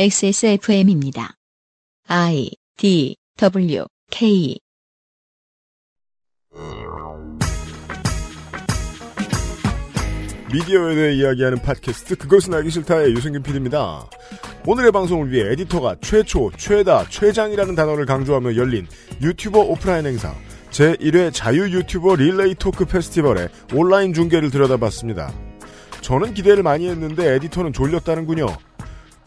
XSFM입니다. I D W K 미디어에 대해 이야기하는 팟캐스트 그것은 알기 싫다의 유승균 PD입니다. 오늘의 방송을 위해 에디터가 최초, 최다, 최장이라는 단어를 강조하며 열린 유튜버 오프라인 행사 제1회 자유 유튜버 릴레이 토크 페스티벌의 온라인 중계를 들여다봤습니다. 저는 기대를 많이 했는데 에디터는 졸렸다는군요.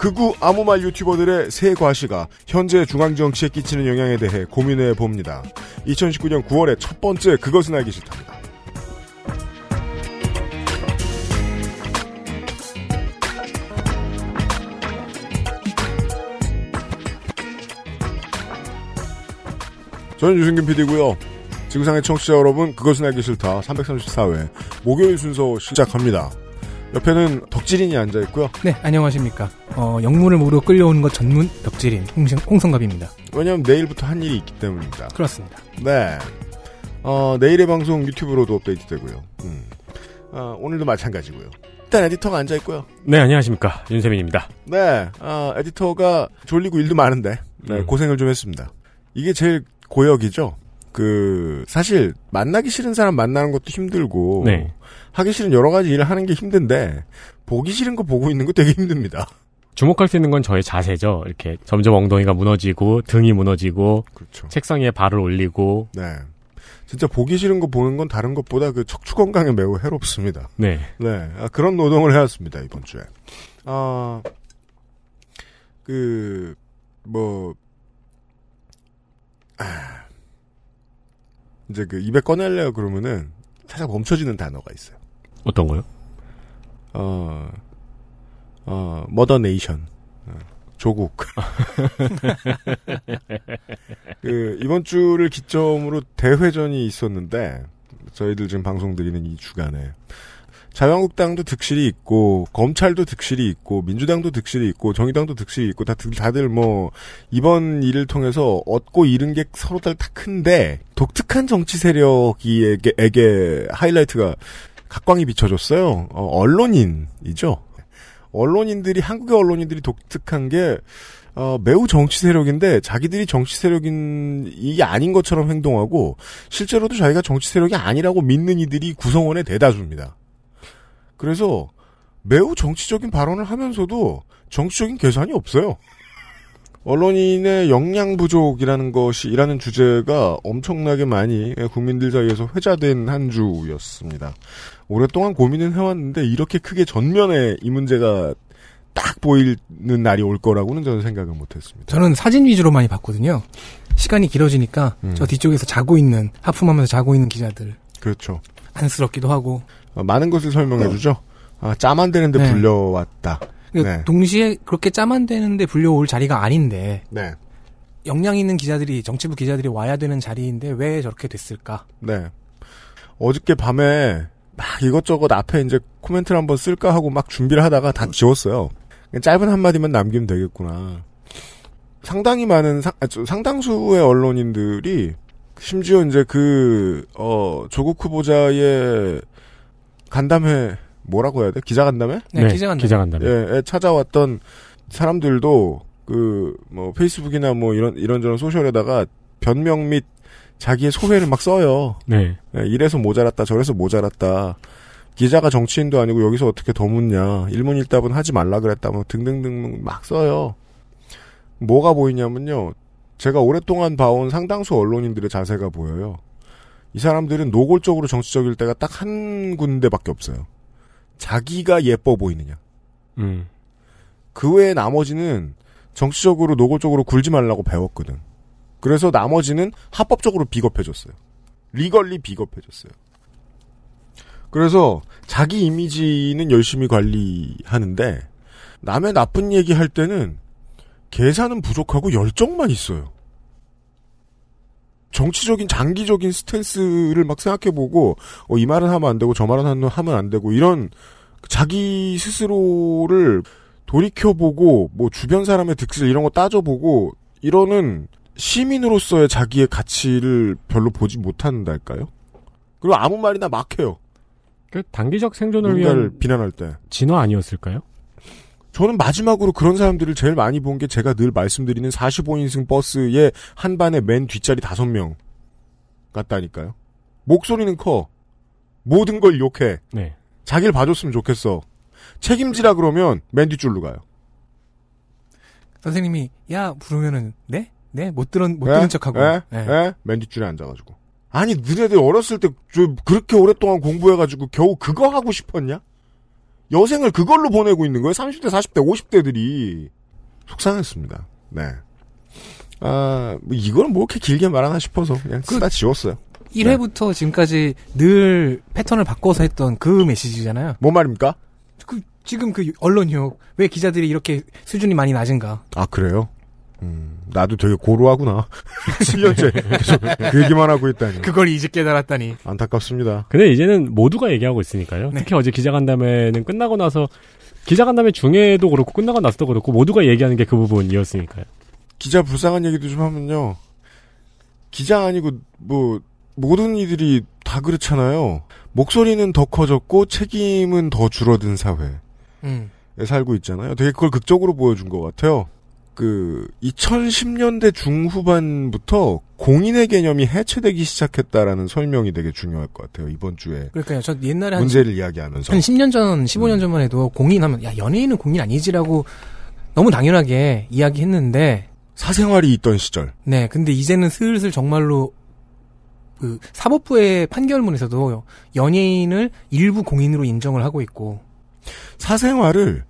극우 아무 말 유튜버들의 새 과시가 현재 중앙 정치에 끼치는 영향에 대해 고민해 봅니다. 2019년 9월의 첫 번째 그것은 알기 싫답니다. 저는 유승균 PD고요. 지구상의 청취자 여러분, 그것은 알기 싫다 334회 목요일 순서 시작합니다. 옆에는 덕질인이 앉아 있고요. 네, 안녕하십니까. 어, 영문을 모르고 끌려오는 것 전문 덕질인 홍성, 홍성 갑입니다. 왜냐하면 내일부터 한 일이 있기 때문입니다. 그렇습니다. 네. 어, 내일의 방송 유튜브로도 업데이트 되고요. 음. 어, 오늘도 마찬가지고요. 일단 에디터가 앉아 있고요. 네, 안녕하십니까. 윤세민입니다. 네. 어, 에디터가 졸리고 일도 많은데 네, 음. 고생을 좀 했습니다. 이게 제일 고역이죠. 그 사실 만나기 싫은 사람 만나는 것도 힘들고 네. 하기 싫은 여러 가지 일을 하는 게 힘든데 보기 싫은 거 보고 있는 거 되게 힘듭니다. 주목할 수 있는 건 저의 자세죠. 이렇게 점점 엉덩이가 무너지고 등이 무너지고 그렇죠. 책상 위에 발을 올리고 네. 진짜 보기 싫은 거 보는 건 다른 것보다 그 척추 건강에 매우 해롭습니다. 네. 네. 아, 그런 노동을 해왔습니다, 이번 주에. 아, 그, 뭐, 아, 이제 그 입에 꺼내려고 그러면은 살짝 멈춰지는 단어가 있어요. 어떤 거요? 어, 어, 머더 네이션. 어, 조국. 그, 이번 주를 기점으로 대회전이 있었는데, 저희들 지금 방송 드리는 이 주간에, 자유한국당도 득실이 있고, 검찰도 득실이 있고, 민주당도 득실이 있고, 정의당도 득실이 있고, 다, 들- 다들 뭐, 이번 일을 통해서 얻고 잃은 게 서로 다 큰데, 독특한 정치 세력에게, 에게 하이라이트가 각광이 비춰졌어요. 어, 언론인이죠. 언론인들이 한국의 언론인들이 독특한 게 어, 매우 정치 세력인데 자기들이 정치 세력인 이 아닌 것처럼 행동하고 실제로도 자기가 정치 세력이 아니라고 믿는 이들이 구성원의 대다수입니다. 그래서 매우 정치적인 발언을 하면서도 정치적인 계산이 없어요. 언론인의 역량 부족이라는 것이라는 주제가 엄청나게 많이 국민들 사이에서 회자된 한 주였습니다. 오랫동안 고민은 해왔는데 이렇게 크게 전면에 이 문제가 딱 보이는 날이 올 거라고는 저는 생각을 못했습니다. 저는 사진 위주로 많이 봤거든요. 시간이 길어지니까 음. 저 뒤쪽에서 자고 있는 하품하면서 자고 있는 기자들 그렇죠. 안쓰럽기도 하고 어, 많은 것을 설명해주죠. 아, 짬안 되는데 네. 불려왔다. 그러니까 네. 동시에 그렇게 짬안 되는데 불려올 자리가 아닌데 네. 역량 있는 기자들이 정치부 기자들이 와야 되는 자리인데 왜 저렇게 됐을까? 네. 어저께 밤에 막 이것저것 앞에 이제 코멘트를 한번 쓸까 하고 막 준비를 하다가 다 지웠어요. 짧은 한마디만 남기면 되겠구나. 상당히 많은 상, 아, 저, 상당수의 언론인들이 심지어 이제 그, 어, 조국 후보자의 간담회, 뭐라고 해야 돼? 기자 간담회? 네, 기자간 기자 간담회. 예, 에 찾아왔던 사람들도 그 뭐 페이스북이나 뭐 이런 이런저런 소셜에다가 변명 및 자기의 소회를 막 써요. 네. 예, 이래서 모자랐다, 저래서 모자랐다. 기자가 정치인도 아니고 여기서 어떻게 더 묻냐. 일문일답은 하지 말라 그랬다. 뭐 등등등 막 써요. 뭐가 보이냐면요. 제가 오랫동안 봐온 상당수 언론인들의 자세가 보여요. 이 사람들은 노골적으로 정치적일 때가 딱 한 군데밖에 없어요. 자기가 예뻐 보이느냐. 음. 그 외에 나머지는 정치적으로 노골적으로 굴지 말라고 배웠거든. 그래서 나머지는 합법적으로 비겁해졌어요. 리걸리 비겁해졌어요. 그래서 자기 이미지는 열심히 관리하는데 남의 나쁜 얘기 할 때는 계산은 부족하고 열정만 있어요. 정치적인 장기적인 스탠스를 막 생각해보고 어, 이 말은 하면 안 되고 저 말은 하면 안 되고 이런 자기 스스로를 돌이켜보고 뭐 주변 사람의 득실 이런 거 따져보고 이러는 시민으로서의 자기의 가치를 별로 보지 못한달까요? 그리고 아무 말이나 막 해요. 그 단기적 생존을 위한 비난할 때. 진화 아니었을까요? 저는 마지막으로 그런 사람들을 제일 많이 본 게 제가 늘 말씀드리는 45인승 버스의 한 반에 맨 뒷자리 다섯 명 같다니까요. 목소리는 커. 모든 걸 욕해. 네. 자기를 봐줬으면 좋겠어. 책임지라 그러면 맨 뒷줄로 가요. 선생님이 야 부르면은 네? 네? 못 들은 못 예? 들은 척하고. 예? 네. 예? 맨 뒷줄에 앉아가지고. 아니, 너네들 어렸을 때, 저, 그렇게 오랫동안 공부해가지고 겨우 그거 하고 싶었냐? 여생을 그걸로 보내고 있는 거예요? 30대, 40대, 50대들이. 속상했습니다. 네. 아, 뭐 이거는 뭐 이렇게 길게 말하나 싶어서 그냥 그- 쓰다 지웠어요. 1회부터 지금까지 늘 패턴을 바꿔서 했던 그 메시지잖아요. 뭔 말입니까? 그 지금 그 언론욕 왜 기자들이 이렇게 수준이 많이 낮은가? 아, 그래요? 음, 나도 되게 고루하구나. 7년째 계속 그 얘기만 하고 있다니. 그걸 이제 깨달았다니. 안타깝습니다. 근데 이제는 모두가 얘기하고 있으니까요. 네. 특히 어제 기자간담회는 끝나고 나서 기자간담회 중에도 그렇고 끝나고 나서도 그렇고 모두가 얘기하는 게 그 부분이었으니까요. 기자 불쌍한 얘기도 좀 하면요. 기자 아니고 뭐 모든 이들이 다 그렇잖아요. 목소리는 더 커졌고 책임은 더 줄어든 사회에 음. 살고 있잖아요. 되게 그걸 극적으로 보여준 것 같아요. 그 2010년대 중후반부터 공인의 개념이 해체되기 시작했다라는 설명이 되게 중요할 것 같아요. 이번 주에 그러니까요. 저 옛날에 한, 문제를 이야기하면서 한 10년 전, 15년 전만 해도 공인하면 야 연예인은 공인 아니지라고 너무 당연하게 이야기했는데 사생활이 있던 시절. 네, 근데 이제는 슬슬 정말로 그 사법부의 판결문에서도 연예인을 일부 공인으로 인정을 하고 있고 사생활을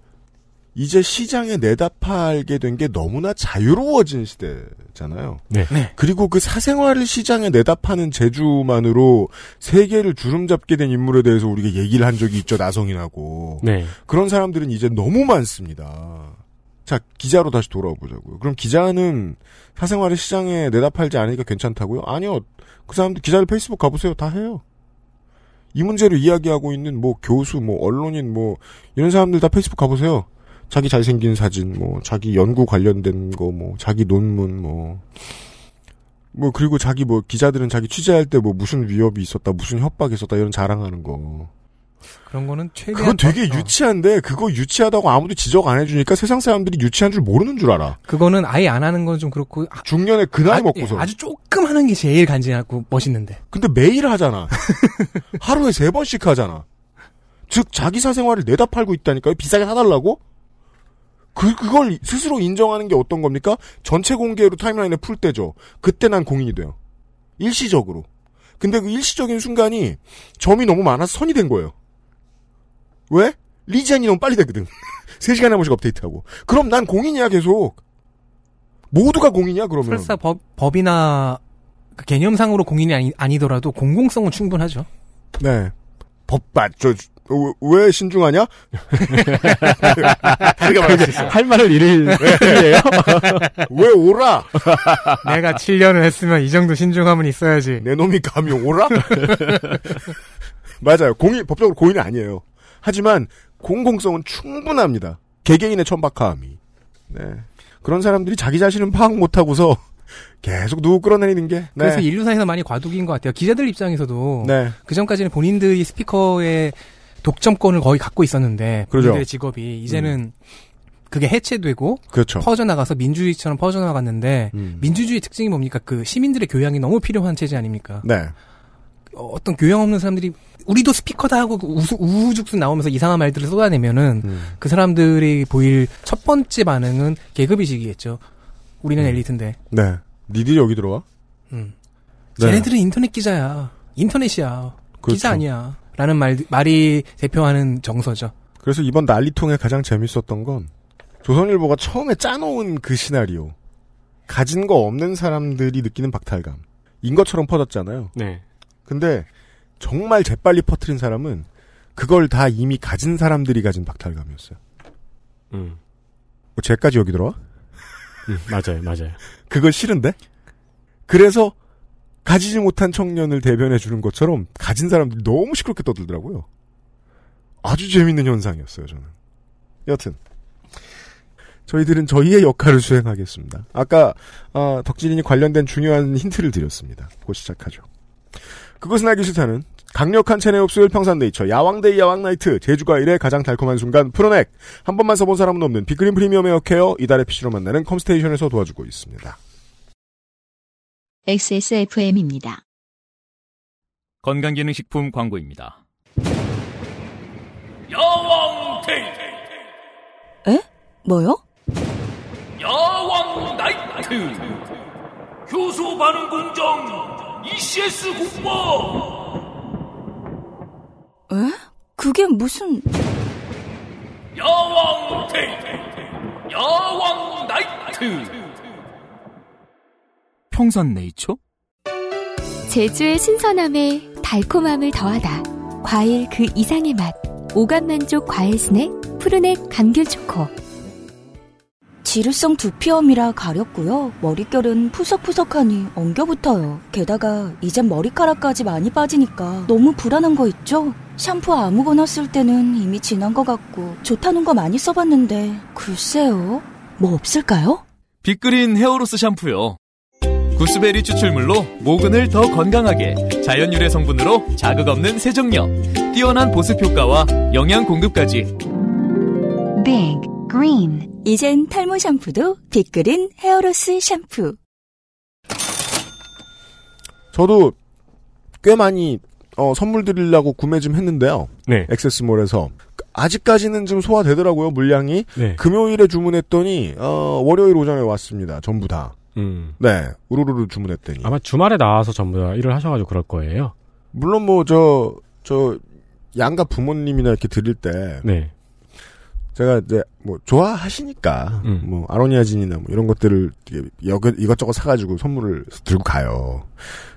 이제 시장에 내다 팔게 된 게 너무나 자유로워진 시대잖아요. 네. 네. 그리고 그 사생활을 시장에 내다 파는 재주만으로 세계를 주름잡게 된 인물에 대해서 우리가 얘기를 한 적이 있죠, 나성인하고. 네. 그런 사람들은 이제 너무 많습니다. 자, 기자로 다시 돌아와 보자고요. 그럼 기자는 사생활을 시장에 내다 팔지 않으니까 괜찮다고요? 아니요. 그 사람들 기자들 페이스북 가보세요. 다 해요. 이 문제를 이야기하고 있는 뭐 교수, 뭐 언론인, 뭐 이런 사람들 다 페이스북 가보세요. 자기 잘생긴 사진, 뭐 자기 연구 관련된 거, 뭐 자기 논문, 뭐. 뭐 그리고 자기 뭐 기자들은 자기 취재할 때 뭐 무슨 위협이 있었다, 무슨 협박이 있었다 이런 자랑하는 거. 그런 거는 최대한 그건 되게 더- 어, 유치한데 그거 유치하다고 아무도 지적 안 해주니까 세상 사람들이 유치한 줄 모르는 줄 알아. 그거는 아예 안 하는 건 좀 그렇고 아, 중년에 그 나이 아, 먹고서. 예, 아주 조금 하는 게 제일 간지나고 멋있는데. 근데 매일 하잖아. 하루에 세 번씩 하잖아. 즉 자기 사생활을 내다 팔고 있다니까요. 비싸게 사달라고? 그 그걸 스스로 인정하는 게 어떤 겁니까? 전체 공개로 타임라인에 풀 때죠. 그때 난 공인이 돼요. 일시적으로. 근데 그 일시적인 순간이 점이 너무 많아서 선이 된 거예요. 왜? regen이 너무 빨리 되거든. 3시간에 한 번씩 업데이트하고. 그럼 난 공인이야, 계속. 모두가 공인이야, 그러면. 설사 법, 법이나 그 개념상으로 공인이 아니, 아니더라도 공공성은 충분하죠. 네. 법, 맞, 저, 어, 왜 신중하냐? 그게 말했어. 할 말을 잃을 때예요. 왜 오라? 내가 7년을 했으면 이 정도 신중함은 있어야지. 내 놈이 감히 오라? 맞아요. 공인, 법적으로 고인이 아니에요. 하지만 공공성은 충분합니다. 개개인의 천박함이. 네. 그런 사람들이 자기 자신은 파악 못하고서 계속 누구 끌어내리는 게. 네. 그래서 인류사에서 많이 과도기인 것 같아요. 기자들 입장에서도 네. 그 전까지는 본인들이 스피커의 독점권을 거의 갖고 있었는데 그러죠. 본인들의 직업이 이제는 그게 해체되고 그렇죠. 퍼져나가서 민주주의처럼 퍼져나갔는데 음. 민주주의 특징이 뭡니까? 그 시민들의 교양이 너무 필요한 체제 아닙니까? 네. 어, 어떤 교양 없는 사람들이 우리도 스피커다 하고 우수, 우후죽순 나오면서 이상한 말들을 쏟아내면은 음. 그 사람들이 보일 첫 번째 반응은 계급이식이겠죠. 우리는 엘리트인데. 네. 니들이 여기 들어와? 음. 네. 쟤네들은 인터넷 기자야. 인터넷이야. 그렇죠. 기자 아니야. 라는 말, 말이 대표하는 정서죠. 그래서 이번 난리통에 가장 재밌었던 건 조선일보가 처음에 짜놓은 그 시나리오. 가진 거 없는 사람들이 느끼는 박탈감. 인 것처럼 퍼졌잖아요. 네. 근데 정말 재빨리 퍼트린 사람은 그걸 다 이미 가진 사람들이 가진 박탈감이었어요. 음. 뭐 쟤까지 여기 들어와? 음, 맞아요, 맞아요. 그거 싫은데? 그래서 가지지 못한 청년을 대변해 주는 것처럼 가진 사람들이 너무 시끄럽게 떠들더라고요. 아주 재밌는 현상이었어요, 저는. 여튼 저희들은 저희의 역할을 수행하겠습니다. 아까 어, 덕질인이 관련된 중요한 힌트를 드렸습니다. 곧 시작하죠. 그것은 알기 싫다는 강력한 체내 흡수율 평산네이처 야왕데이 야왕나이트 제주과일의 가장 달콤한 순간 프로넥 한 번만 써본 사람은 없는 빅그린 프리미엄 에어케어 이달의 PC로 만나는 컴스테이션에서 도와주고 있습니다. XSFM입니다. 건강기능식품 광고입니다. 야왕 데이 에? 뭐요? 야왕 나이트 효소 반응 공정 ECS 공모 에? 그게 무슨 야왕 데이 야왕 나이트 평산네이처 제주의 신선함에 달콤함을 더하다. 과일 그 이상의 맛. 오감만족 과일 스낵 푸르넥 감귤 초코. 지루성 두피염이라 가렵고요. 머릿결은 푸석푸석하니 엉겨붙어요. 게다가 이젠 머리카락까지 많이 빠지니까 너무 불안한 거 있죠? 샴푸 아무거나 쓸 때는 이미 지난 것 같고 좋다는 거 많이 써봤는데 글쎄요. 뭐 없을까요? 빅그린 헤어로스 샴푸요 구스베리 추출물로 모근을 더 건강하게 자연 유래 성분으로 자극 없는 세정력 뛰어난 보습 효과와 영양 공급까지 Big Green 이젠 탈모 샴푸도 빅그린 헤어로스 샴푸. 저도 꽤 많이 어, 선물 드리려고 구매 좀 했는데요. 네. 액세스몰에서 아직까지는 좀 소화되더라고요 물량이. 네. 금요일에 주문했더니 어, 월요일 오전에 왔습니다. 전부 다. 음. 네, 우르르르 주문했더니. 아마 주말에 나와서 전부 다 일을 하셔가지고 그럴 거예요. 물론 뭐 저 저 양가 부모님이나 이렇게 드릴 때 네. 제가 이제 뭐 좋아하시니까 음. 뭐 아로니아진이나 뭐 이런 것들을 이것저것 사가지고 선물을 들고 가요.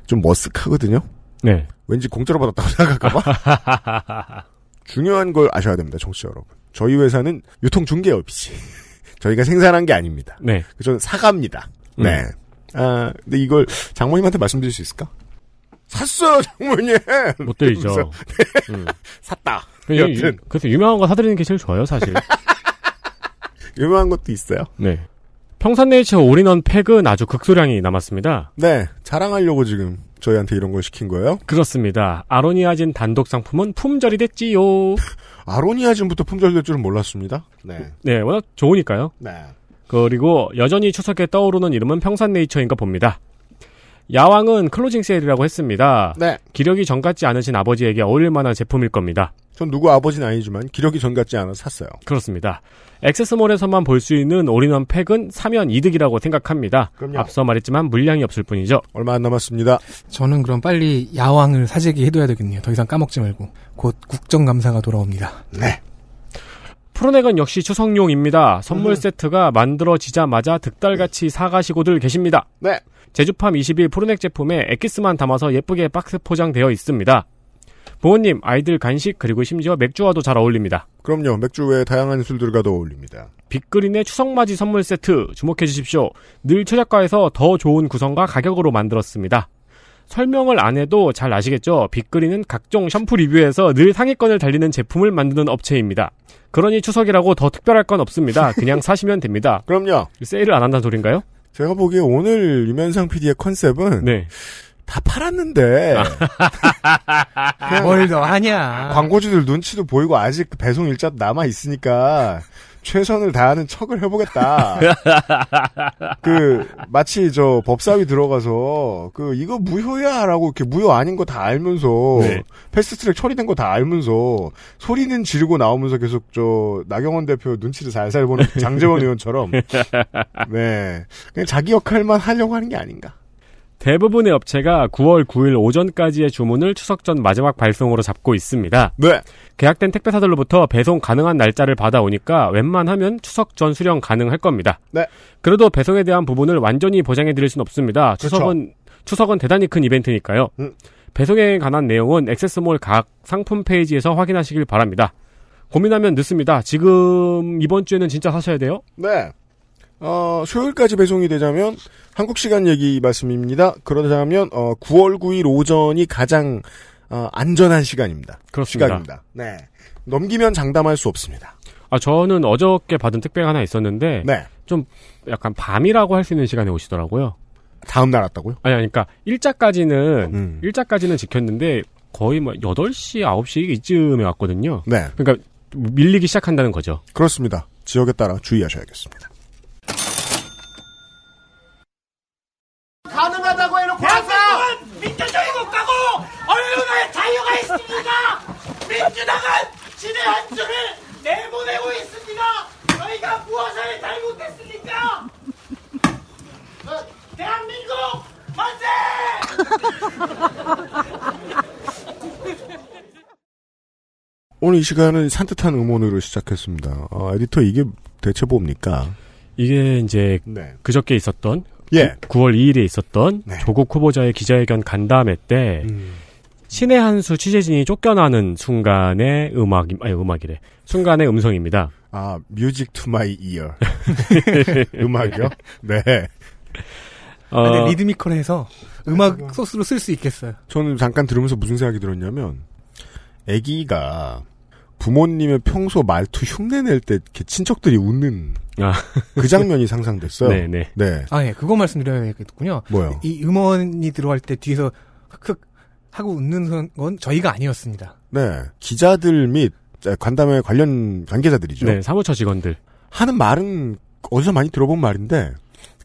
좀 머쓱하거든요. 네. 왠지 공짜로 받았다고 생각할까봐. 중요한 걸 아셔야 됩니다, 청취자 여러분. 저희 회사는 유통중개업이지. 저희가 생산한 게 아닙니다. 네. 저는 사갑니다. 음. 네. 아, 근데 이걸 장모님한테 말씀드릴 수 있을까? 샀어요, 장모님! 못 드리죠. 그래서 음. 샀다. 그 유- 여튼, 그래서 유명한 거 사드리는 게 제일 좋아요, 사실. 유명한 것도 있어요. 네. 평산네이처 올인원 팩은 아주 극소량이 남았습니다. 네, 자랑하려고 지금 저희한테 이런 걸 시킨 거예요. 그렇습니다. 아로니아진 단독 상품은 품절이 됐지요. 아로니아진부터 품절될 줄은 몰랐습니다. 네. 네, 워낙 좋으니까요. 네. 그리고 여전히 추석에 떠오르는 이름은 평산네이처인가 봅니다. 야왕은 closing sale이라고 했습니다. 네. 기력이 전 같지 않으신 아버지에게 어울릴 만한 제품일 겁니다. 전 누구 아버지는 아니지만 기력이 전 같지 않아서 샀어요. 그렇습니다. 액세스몰에서만 볼 수 있는 올인원 팩은 사면 이득이라고 생각합니다. 그럼요. 앞서 말했지만 물량이 없을 뿐이죠. 얼마 안 남았습니다. 저는 그럼 빨리 야왕을 사재기 해둬야 되겠네요. 더 이상 까먹지 말고. 곧 국정감사가 돌아옵니다. 네. 프로넥은 역시 추석용입니다. 선물 음. 세트가 만들어지자마자 득달같이 사가시고들 계십니다. 네. 제주팜 21 프로넥 제품에 엑기스만 담아서 예쁘게 박스 포장되어 있습니다. 부모님, 아이들 간식 그리고 심지어 맥주와도 잘 어울립니다. 그럼요. 맥주 외에 다양한 술들과도 어울립니다. 빅그린의 추석맞이 선물 세트 주목해 주십시오. 늘 최저가에서 더 좋은 구성과 가격으로 만들었습니다. 설명을 안 해도 잘 아시겠죠? 빅그린은 각종 샴푸 리뷰에서 늘 상위권을 달리는 제품을 만드는 업체입니다. 그러니 추석이라고 더 특별할 건 없습니다. 그냥 사시면 됩니다. 그럼요. 세일을 안 한다는 소린가요? 제가 보기에 오늘 유면상 PD의 컨셉은 네. 다 팔았는데 뭘 더 하냐. 광고주들 눈치도 보이고 아직 배송 일자도 남아 있으니까 최선을 다하는 척을 해보겠다. 그 마치 저 법사위 들어가서 그 이거 무효야라고 이렇게 무효 아닌 거 다 알면서 네. 패스트트랙 처리된 거 다 알면서 소리는 지르고 나오면서 계속 저 나경원 대표 눈치를 살살 보는 장재원 의원처럼 네 그냥 자기 역할만 하려고 하는 게 아닌가. 대부분의 업체가 9월 9일 오전까지의 주문을 추석 전 마지막 발송으로 잡고 있습니다. 네. 계약된 택배사들로부터 배송 가능한 날짜를 받아오니까 웬만하면 추석 전 수령 가능할 겁니다. 네. 그래도 배송에 대한 부분을 완전히 보장해 드릴 순 없습니다. 추석은 추석은 대단히 큰 이벤트니까요. 음. 배송에 관한 내용은 액세스몰 각 상품 페이지에서 확인하시길 바랍니다. 고민하면 늦습니다. 지금 이번 주에는 진짜 사셔야 돼요. 네. 어, 수요일까지 배송이 되자면 한국 시간 얘기 말씀입니다. 그러자면 어, 9월 9일 오전이 가장 어, 안전한 시간입니다. 그렇습니다. 시간입니다. 네. 넘기면 장담할 수 없습니다. 아 저는 어저께 받은 택배가 하나 있었는데 네. 약간 밤이라고 할 수 있는 시간에 오시더라고요. 다음 날 왔다고요? 아니 그러니까 일자까지는 음. 일자까지는 지켰는데 거의 뭐 8시, 9시 이쯤에 왔거든요. 네, 그러니까 밀리기 시작한다는 거죠. 그렇습니다. 지역에 따라 주의하셔야겠습니다. 가능하다고 해놓고 대한민국은 민주주의 국가고 언론의 자유가 있습니다. 민주당은 신의 한 줄을 내보내고 있습니다. 저희가 무엇을 잘못했습니까? 어, 대한민국 만세! 오늘 이 시간은 산뜻한 음원으로 시작했습니다. 어, 에디터 이게 대체 뭡니까? 이게 이제 네. 그저께 있었던 예. 9월 2일에 있었던 네. 조국 후보자의 기자회견 간담회 때 음. 신의 한수 취재진이 쫓겨나는 순간의 음악 아니 음악이래 순간의 음성입니다. 아, music to my ear. 음악이요? 네. 어, 아, 네, 리드미컬해서 음악 소스로 쓸 수 있겠어요. 저는 잠깐 들으면서 무슨 생각이 들었냐면, 아기가 부모님의 평소 말투 흉내낼 때 이렇게 친척들이 웃는 아. 그 장면이 상상됐어요. 네네. 네. 아, 예, 그거 말씀드려야겠군요. 뭐요? 이 음원이 들어갈 때 뒤에서 흑흑 하고 웃는 건 저희가 아니었습니다. 네. 기자들 및 관담회 관련 관계자들이죠. 네 사무처 직원들 하는 말은 어디서 많이 들어본 말인데,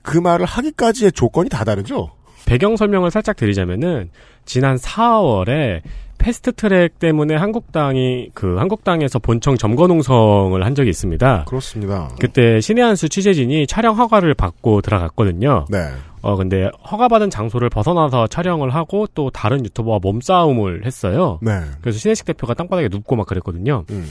그 말을 하기까지의 조건이 다 다르죠? 배경 설명을 살짝 드리자면은 지난 4월에 패스트 트랙 때문에 한국당이 그 한국당에서 본청 점거 농성을 한 적이 있습니다. 그렇습니다. 그때 신의 한수 취재진이 촬영 허가를 받고 들어갔거든요. 네. 어 근데 허가받은 장소를 벗어나서 촬영을 하고 또 다른 유튜버와 몸싸움을 했어요. 네. 그래서 신혜식 대표가 땅바닥에 눕고 막 그랬거든요. 음.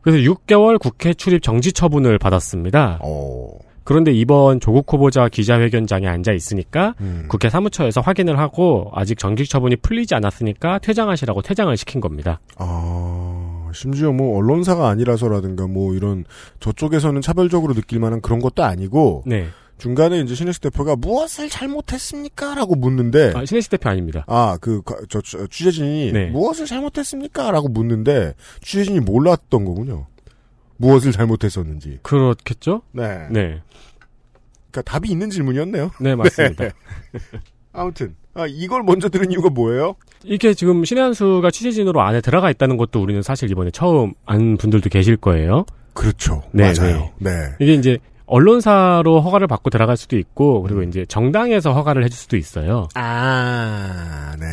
그래서 6개월 국회 출입 정지 처분을 받았습니다. 어. 그런데 이번 조국 후보자 기자회견장에 앉아 있으니까 음. 국회 사무처에서 확인을 하고 아직 정직 처분이 풀리지 않았으니까 퇴장하시라고 퇴장을 시킨 겁니다. 아, 심지어 뭐 언론사가 아니라서라든가 뭐 이런 저쪽에서는 차별적으로 느낄 만한 그런 것도 아니고 네. 중간에 이제 신혜식 대표가 무엇을 잘못했습니까? 라고 묻는데 아, 신혜식 대표 아닙니다. 아, 그, 가- 저, 저, 취재진이 네. 무엇을 잘못했습니까? 라고 묻는데 취재진이 몰랐던 거군요. 무엇을 잘못했었는지. 그렇겠죠? 네. 네. 그러니까 답이 있는 질문이었네요. 네, 맞습니다. 아무튼 아, 이걸 먼저 들은 이유가 뭐예요? 이게 지금 신의 한수가 취재진으로 안에 들어가 있다는 것도 우리는 사실 이번에 처음 안 분들도 계실 거예요. 그렇죠. 네, 맞아요. 네. 이게 이제 언론사로 허가를 받고 들어갈 수도 있고 음. 그리고 이제 정당에서 허가를 해줄 수도 있어요. 아, 네.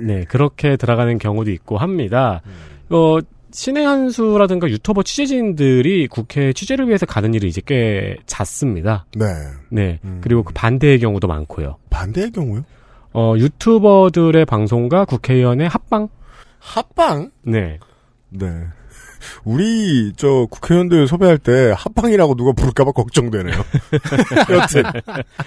네, 그렇게 들어가는 경우도 있고 합니다. 음. 어, 신의 한수라든가 유튜버 취재진들이 국회 취재를 위해서 가는 일이 이제 꽤 잦습니다. 네. 네. 음. 그리고 그 반대의 경우도 많고요. 반대의 경우요? 어, 유튜버들의 방송과 국회의원의 합방? 합방? 네. 네. 우리 저 국회의원들 섭외할 때 합방이라고 누가 부를까봐 걱정되네요. 여튼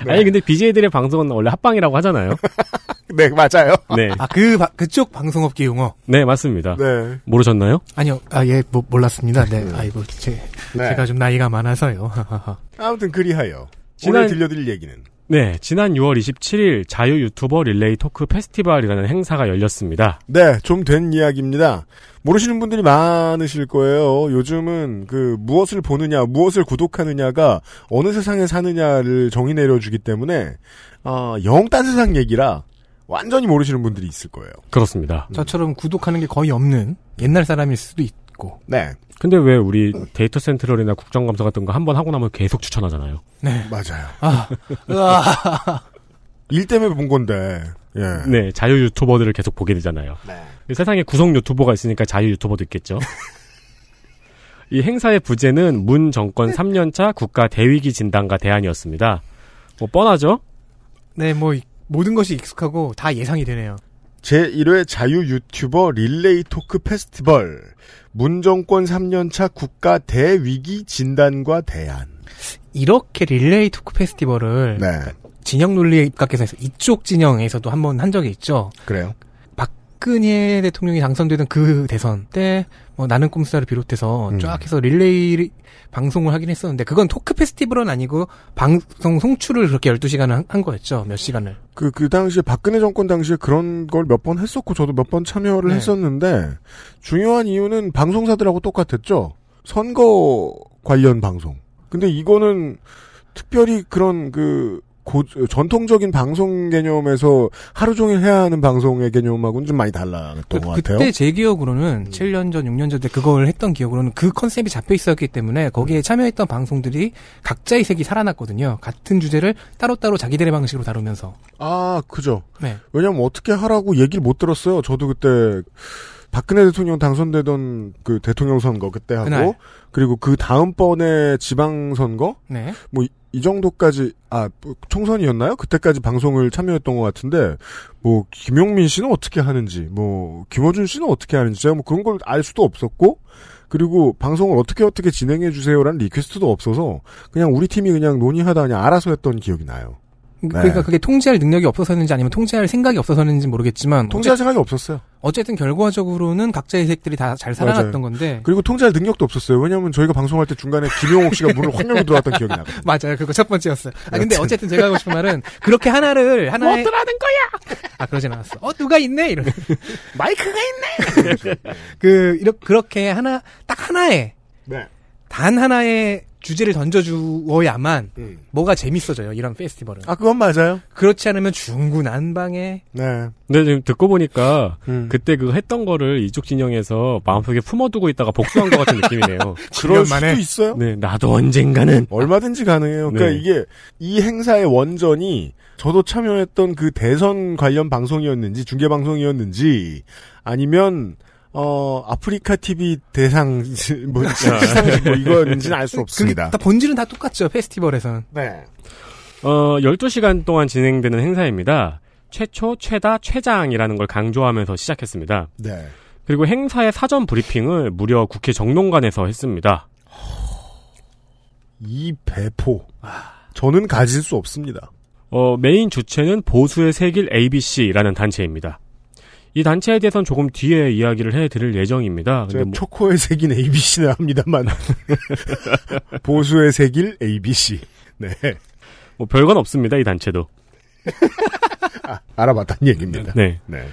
아니, 근데 BJ들의 방송은 원래 합방이라고 하잖아요. 네 맞아요. 네. 아, 그, 바- 그쪽 방송업계 용어. 네, 맞습니다. 네. 모르셨나요? 아니요, 아, 예, 뭐, 몰랐습니다. 네. 아이고, 제, 네. 제가 좀 나이가 많아서요. 아무튼 그리하여 지난- 오늘 들려드릴 얘기는 네, 지난 6월 27일 자유 유튜버 릴레이 토크 페스티벌이라는 행사가 열렸습니다. 네, 좀 된 이야기입니다. 모르시는 분들이 많으실 거예요. 요즘은 그 무엇을 보느냐, 무엇을 구독하느냐가 어느 세상에 사느냐를 정의 내려주기 때문에 어, 영딴 세상 얘기라 완전히 모르시는 분들이 있을 거예요. 그렇습니다. 저처럼 구독하는 게 거의 없는 옛날 사람일 수도 있고. 네, 근데 왜 우리 데이터 센트럴이나 국정감사 같은 거 한 번 하고 나면 계속 추천하잖아요. 네. 맞아요. 아, 으아. 일 때문에 본 건데. 예. 네, 자유 유튜버들을 계속 보게 되잖아요. 네. 세상에 구성 유튜버가 있으니까 자유 유튜버도 있겠죠. 이 행사의 부제는 문 정권 3년차 국가 대위기 진단과 대안이었습니다. 뭐 뻔하죠? 네, 뭐, 이- 모든 것이 익숙하고 다 예상이 되네요. 제1회 자유 유튜버 릴레이 토크 페스티벌. 문정권 3년차 국가 대위기 진단과 대안. 이렇게 릴레이 토크 페스티벌을 네. 진영 논리에 입각해서 해서 이쪽 진영에서도 한 번 한 적이 있죠. 그래요. 박근혜 대통령이 당선되던 그 대선 때, 뭐, 나는 꼼수다를 비롯해서 음. 쫙 해서 릴레이 방송을 하긴 했었는데, 그건 토크 페스티벌은 아니고, 방송 송출을 그렇게 12시간을 한, 한 거였죠. 몇 시간을. 그, 그 당시에 박근혜 정권 당시에 그런 걸 몇 번 했었고 저도 몇 번 참여를 네. 했었는데 중요한 이유는 방송사들하고 똑같았죠. 선거 관련 방송. 근데 이거는 특별히 그런 그 고- 전통적인 방송 개념에서 하루 종일 해야 하는 방송의 개념하고는 좀 많이 달랐던 그, 것 같아요. 그때 제 기억으로는 7년 전, 6년 전때 그걸 했던 기억으로는 그 컨셉이 잡혀 있었기 때문에 거기에 참여했던 방송들이 각자의 색이 살아났거든요. 같은 주제를 따로따로 자기들의 방식으로 다루면서. 아, 그죠. 네. 왜냐면 어떻게 하라고 얘기를 못 들었어요. 저도 그때 박근혜 대통령 당선되던 그 대통령 선거 그때 하고 그날. 그리고 그 다음번에 지방 선거 네. 뭐 이 정도까지 아 총선이었나요? 그때까지 방송을 참여했던 것 같은데 뭐 김용민 씨는 어떻게 하는지 뭐 김어준 씨는 어떻게 하는지 제가 뭐 그런 걸 알 수도 없었고 그리고 방송을 어떻게 어떻게 진행해 주세요라는 request도 없어서 그냥 우리 팀이 그냥 논의하다 그냥 알아서 했던 기억이 나요. 그러니까 그게 통제할 능력이 없어서는지 아니면 통제할 생각이 없어서는지 모르겠지만 통제할 생각이 없었어요. 어쨌든 결과적으로는 각자의 색들이 다 잘 살아났던 맞아요. 건데 그리고 통제할 능력도 없었어요. 왜냐하면 저희가 방송할 때 중간에 김용옥 씨가 문을 확 열고 들어왔던 기억이 나거든요. 맞아요. 그거 첫 번째였어요. 아 근데 어쨌든 제가 하고 싶은 말은 그렇게 하나를 하나의 뭐 어떠라는 거야? 아 그러진 않았어. 어 누가 있네 이런. 마이크가 있네. 그 이렇게 그렇게 하나 딱 하나의 네. 단 하나의 주제를 던져주어야만 음. 뭐가 재밌어져요. 이런 페스티벌은. 아 그건 맞아요. 그렇지 않으면 중구난방에 네. 근데 지금 듣고 보니까 음. 그때 그 했던 거를 이쪽 진영에서 마음속에 품어두고 있다가 복수한 것 같은 느낌이네요. 그럴 10년 만에. 수도 있어요. 네, 나도 언젠가는 얼마든지 가능해요. 그러니까 네. 이게 이 행사의 원전이 저도 참여했던 그 대선 관련 방송이었는지 중계 방송이었는지 아니면 어 아프리카 TV 대상 뭐 시상식 뭐 이거였는지는 알 수 없습니다. 다 본질은 다 똑같죠. 페스티벌에서는. 네. 어 12시간 동안 진행되는 행사입니다. 최초, 최다, 최장이라는 걸 강조하면서 시작했습니다. 네. 그리고 행사의 사전 브리핑을 무려 국회 정론관에서 했습니다. 이 배포 저는 가질 수 없습니다. 어, 메인 주체는 보수의 세길 ABC라는 단체입니다. 이 단체에 대해서는 조금 뒤에 이야기를 해드릴 예정입니다. 근데 뭐, 초코의 색인 ABC는 합니다만 보수의 색일 ABC. 네. 뭐 별건 없습니다. 이 단체도. 알아봤다는 얘기입니다. 네. 네.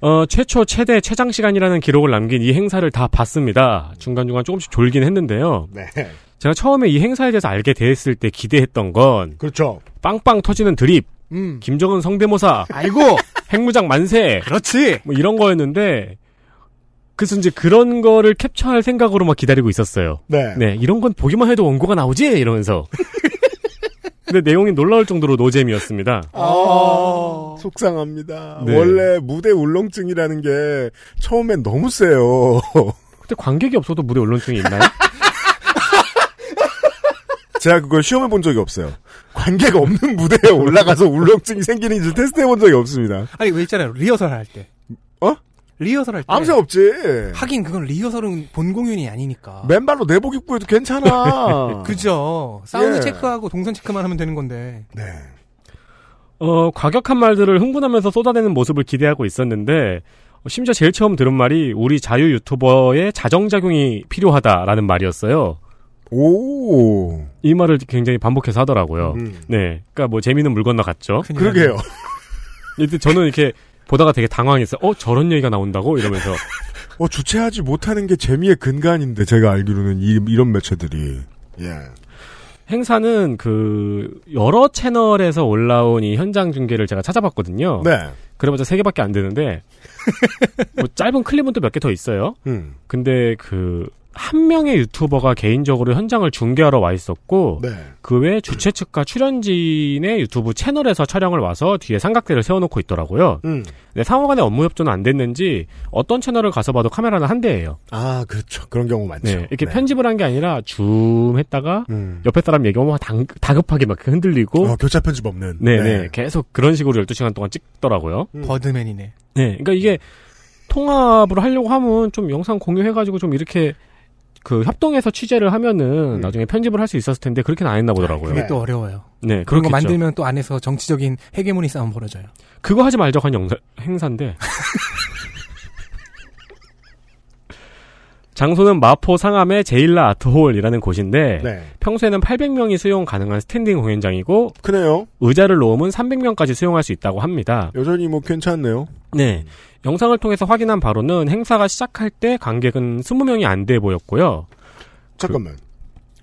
어, 최초, 최대, 최장 시간이라는 기록을 남긴 이 행사를 다 봤습니다. 중간중간 조금씩 졸긴 했는데요. 네. 제가 처음에 이 행사에 대해서 알게 됐을 때 기대했던 건 그렇죠. 빵빵 터지는 드립, 음. 김정은 성대모사, 아이고 핵무장 만세, 그렇지. 뭐 이런 거였는데 그래서 이제 그런 거를 캡처할 생각으로 막 기다리고 있었어요. 네. 네, 이런 건 보기만 해도 원고가 나오지 이러면서. 근데 내용이 놀라울 정도로 노잼이었습니다. 아, 속상합니다. 네. 원래 무대 울렁증이라는 게 처음엔 너무 세요. 근데 관객이 없어도 무대 울렁증이 있나요? 제가 그걸 시험해 본 적이 없어요. 관객이 없는 무대에 올라가서 울렁증이 생기는지 테스트해 본 적이 없습니다. 아니 왜 있잖아요. 리허설 할 때. 어? 리허설 할 때. 아무 생각 없지. 하긴 그건 리허설은 본 공연이 아니니까. 맨발로 내복 입고 해도 괜찮아. 그죠. 사운드 예. 체크하고 동선 체크만 하면 되는 건데. 네. 어, 과격한 말들을 흥분하면서 쏟아내는 모습을 기대하고 있었는데 어, 심지어 제일 처음 들은 말이 우리 자유 유튜버의 자정작용이 필요하다라는 말이었어요. 오. 이 말을 굉장히 반복해서 하더라고요. 음. 네. 그러니까 뭐 재미는 물 건너 갔죠. 큰일 그러게요. 이때 저는 이렇게 보다가 되게 당황했어요. 어, 저런 얘기가 나온다고? 이러면서. 어, 주체하지 못하는 게 재미의 근간인데, 제가 알기로는 이, 이런 매체들이. 예. 행사는 그 여러 채널에서 올라온 이 현장 중계를 제가 찾아봤거든요. 네. 그래봤자 세 개밖에 안 되는데 뭐 짧은 클립은 또 몇 개 더 있어요. 음. 근데 그 한 명의 유튜버가 개인적으로 현장을 중계하러 와 있었고 네. 그 외에 주최 측과 출연진의 유튜브 채널에서 촬영을 와서 뒤에 삼각대를 세워놓고 있더라고요. 음. 근데 상호간의 업무 협조는 안 됐는지 어떤 채널을 가서 봐도 카메라는 한 대예요. 아, 그렇죠. 그런 경우 많죠. 네, 이렇게 네. 편집을 한 게 아니라 줌 했다가 음. 옆에 사람 얘기하면 막 당, 다급하게 막 흔들리고 어, 교차 편집 없는. 네네 계속 그런 식으로 12시간 동안 찍더라고요. 음. 버드맨이네. 네, 그러니까 이게 통합을 하려고 하면 좀 영상 공유해가지고 좀 이렇게 그 협동해서 취재를 하면은 음. 나중에 편집을 할 수 있었을 텐데 그렇게는 안 했나 보더라고요. 그게 네. 또 어려워요. 네, 그런 거 그렇겠죠. 만들면 또 안에서 정치적인 헤게모니 싸움 벌어져요. 그거 하지 말자고 한 영사, 행사인데. 장소는 마포 상암의 제일라 아트홀이라는 곳인데 네. 평소에는 800명이 수용 가능한 standing 공연장이고 크네요. 의자를 놓으면 300명까지 수용할 수 있다고 합니다. 여전히 뭐 괜찮네요. 네. 영상을 통해서 확인한 바로는 행사가 시작할 때 관객은 20명이 안 돼 보였고요. 잠깐만.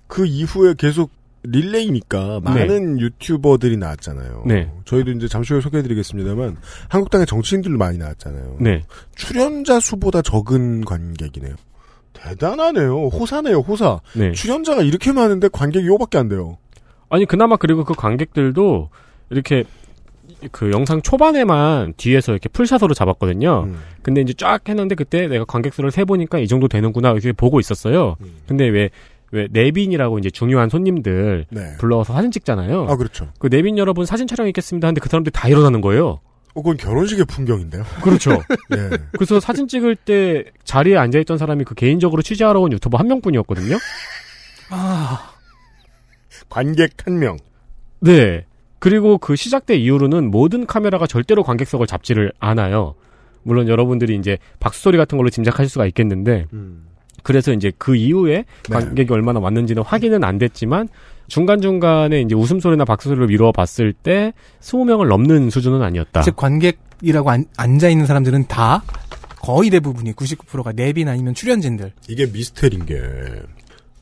그 이후에 계속 릴레이니까 많은 유튜버들이 나왔잖아요. 네. 저희도 이제 잠시 후에 소개해드리겠습니다만 한국당의 정치인들도 많이 나왔잖아요. 네. 출연자 수보다 적은 관객이네요. 대단하네요. 호사네요, 호사. 네. 출연자가 이렇게 많은데 관객이 요밖에 안 돼요. 아니 그나마 그리고 그 관객들도 이렇게 그 영상 초반에만 뒤에서 이렇게 풀샷으로 잡았거든요. 음. 근데 이제 쫙 했는데 그때 내가 관객수를 세 보니까 이 정도 되는구나 이렇게 보고 있었어요. 음. 근데 왜왜 내빈이라고 이제 중요한 손님들 네. 불러서 사진 찍잖아요. 아, 그렇죠. 그 내빈 여러분 사진 촬영 있겠습니다. 하는데 그 사람들이 다 일어나는 거예요. 어, 그건 결혼식의 풍경인데요. 그렇죠. 예. 그래서 사진 찍을 때 자리에 앉아있던 사람이 그 개인적으로 취재하러 온 유튜버 한 명뿐이었거든요. 아, 관객 한 명. 네. 그리고 그 시작 때 이후로는 모든 카메라가 절대로 관객석을 잡지를 않아요. 물론 여러분들이 이제 박수 소리 같은 걸로 짐작하실 수가 있겠는데 음. 그래서 이제 그 이후에 네. 관객이 얼마나 왔는지는 확인은 안 됐지만 중간중간에 이제 웃음소리나 박수소리를 미루어 봤을 때 20명을 넘는 수준은 아니었다. 즉 관객이라고 안, 앉아 있는 사람들은 다 거의 대부분이 99%가 내빈 아니면 출연진들. 이게 미스테리인 게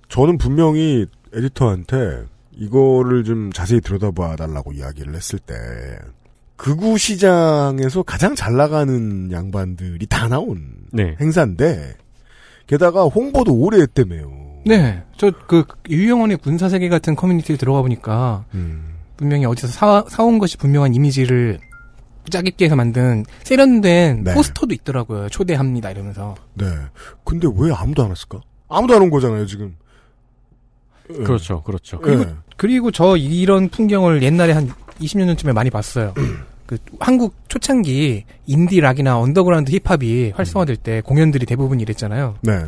저는 분명히 에디터한테 이거를 좀 자세히 들여다봐 달라고 이야기를 했을 때 극우 시장에서 가장 잘 나가는 양반들이 다 나온 네. 행사인데 게다가 홍보도 오래 했다며요. 네, 저 그 유영원의 군사 세계 같은 커뮤니티에 들어가 보니까 음. 분명히 어디서 사, 사온 것이 분명한 이미지를 짜깁기 해서 만든 세련된 네. 포스터도 있더라고요. 초대합니다 이러면서. 네. 근데 왜 아무도 안 왔을까? 아무도 안 온 거잖아요, 지금. 예. 그렇죠, 그렇죠. 그리고- 예. 그리고 저 이런 풍경을 옛날에 한 20년 전쯤에 많이 봤어요. 그 한국 초창기 인디 락이나 언더그라운드 힙합이 활성화될 때 공연들이 대부분 이랬잖아요. 네.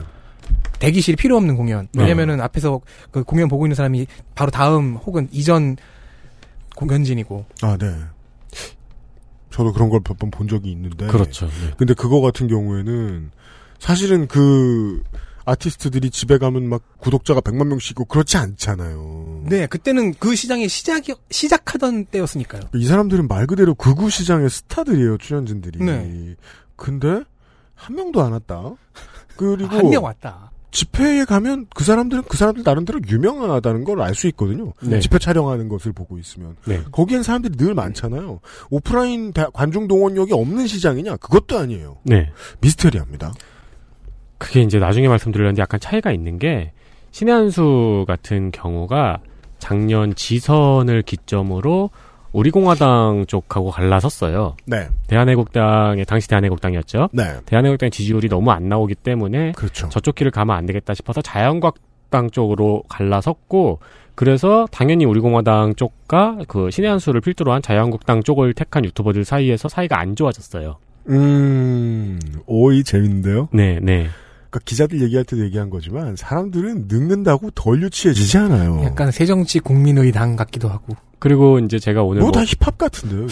대기실이 필요 없는 공연. 왜냐면은 앞에서 그 공연 보고 있는 사람이 바로 다음 혹은 이전 공연진이고. 아, 네. 저도 그런 걸 몇 번 본 적이 있는데. 그렇죠. 네. 근데 그거 같은 경우에는 사실은 그 아티스트들이 집에 가면 막 구독자가 100만 명씩 있고 그렇지 않잖아요. 네, 그때는 그 시장이 시작이 시작하던 때였으니까요. 이 사람들은 말 그대로 극우 시장의 스타들이에요, 출연진들이. 네. 근데 한 명도 안 왔다. 그리고 한 명 왔다. 집회에 가면 그 사람들은 그 사람들 나름대로 유명하다는 걸 알 수 있거든요. 네. 집회 촬영하는 것을 보고 있으면. 네. 거기엔 사람들이 늘 많잖아요. 오프라인 대- 관중 동원력이 없는 시장이냐? 그것도 아니에요. 네. 미스테리합니다. 그게 이제 나중에 말씀드렸는데 약간 차이가 있는 게 신의 한수 같은 경우가 작년 지선을 기점으로 우리공화당 쪽하고 갈라섰어요. 네. 대한애국당의 당시 대한애국당이었죠. 네. 대한애국당 지지율이 너무 안 나오기 때문에 그렇죠. 저쪽 길을 가면 안 되겠다 싶어서 자유한국당 쪽으로 갈라섰고 그래서 당연히 우리공화당 쪽과 그 신의 한 수를 필두로 한 자유한국당 쪽을 택한 유튜버들 사이에서 사이가 안 좋아졌어요. 음, 오이 재밌는데요? 네, 네. 그러니까 기자들 얘기할 때도 얘기한 거지만 사람들은 늙는다고 덜 유치해지지 않아요. 약간 새정치 국민의당 같기도 하고. 그리고 이제 제가 오늘 뭐뭐다 힙합 같은데요.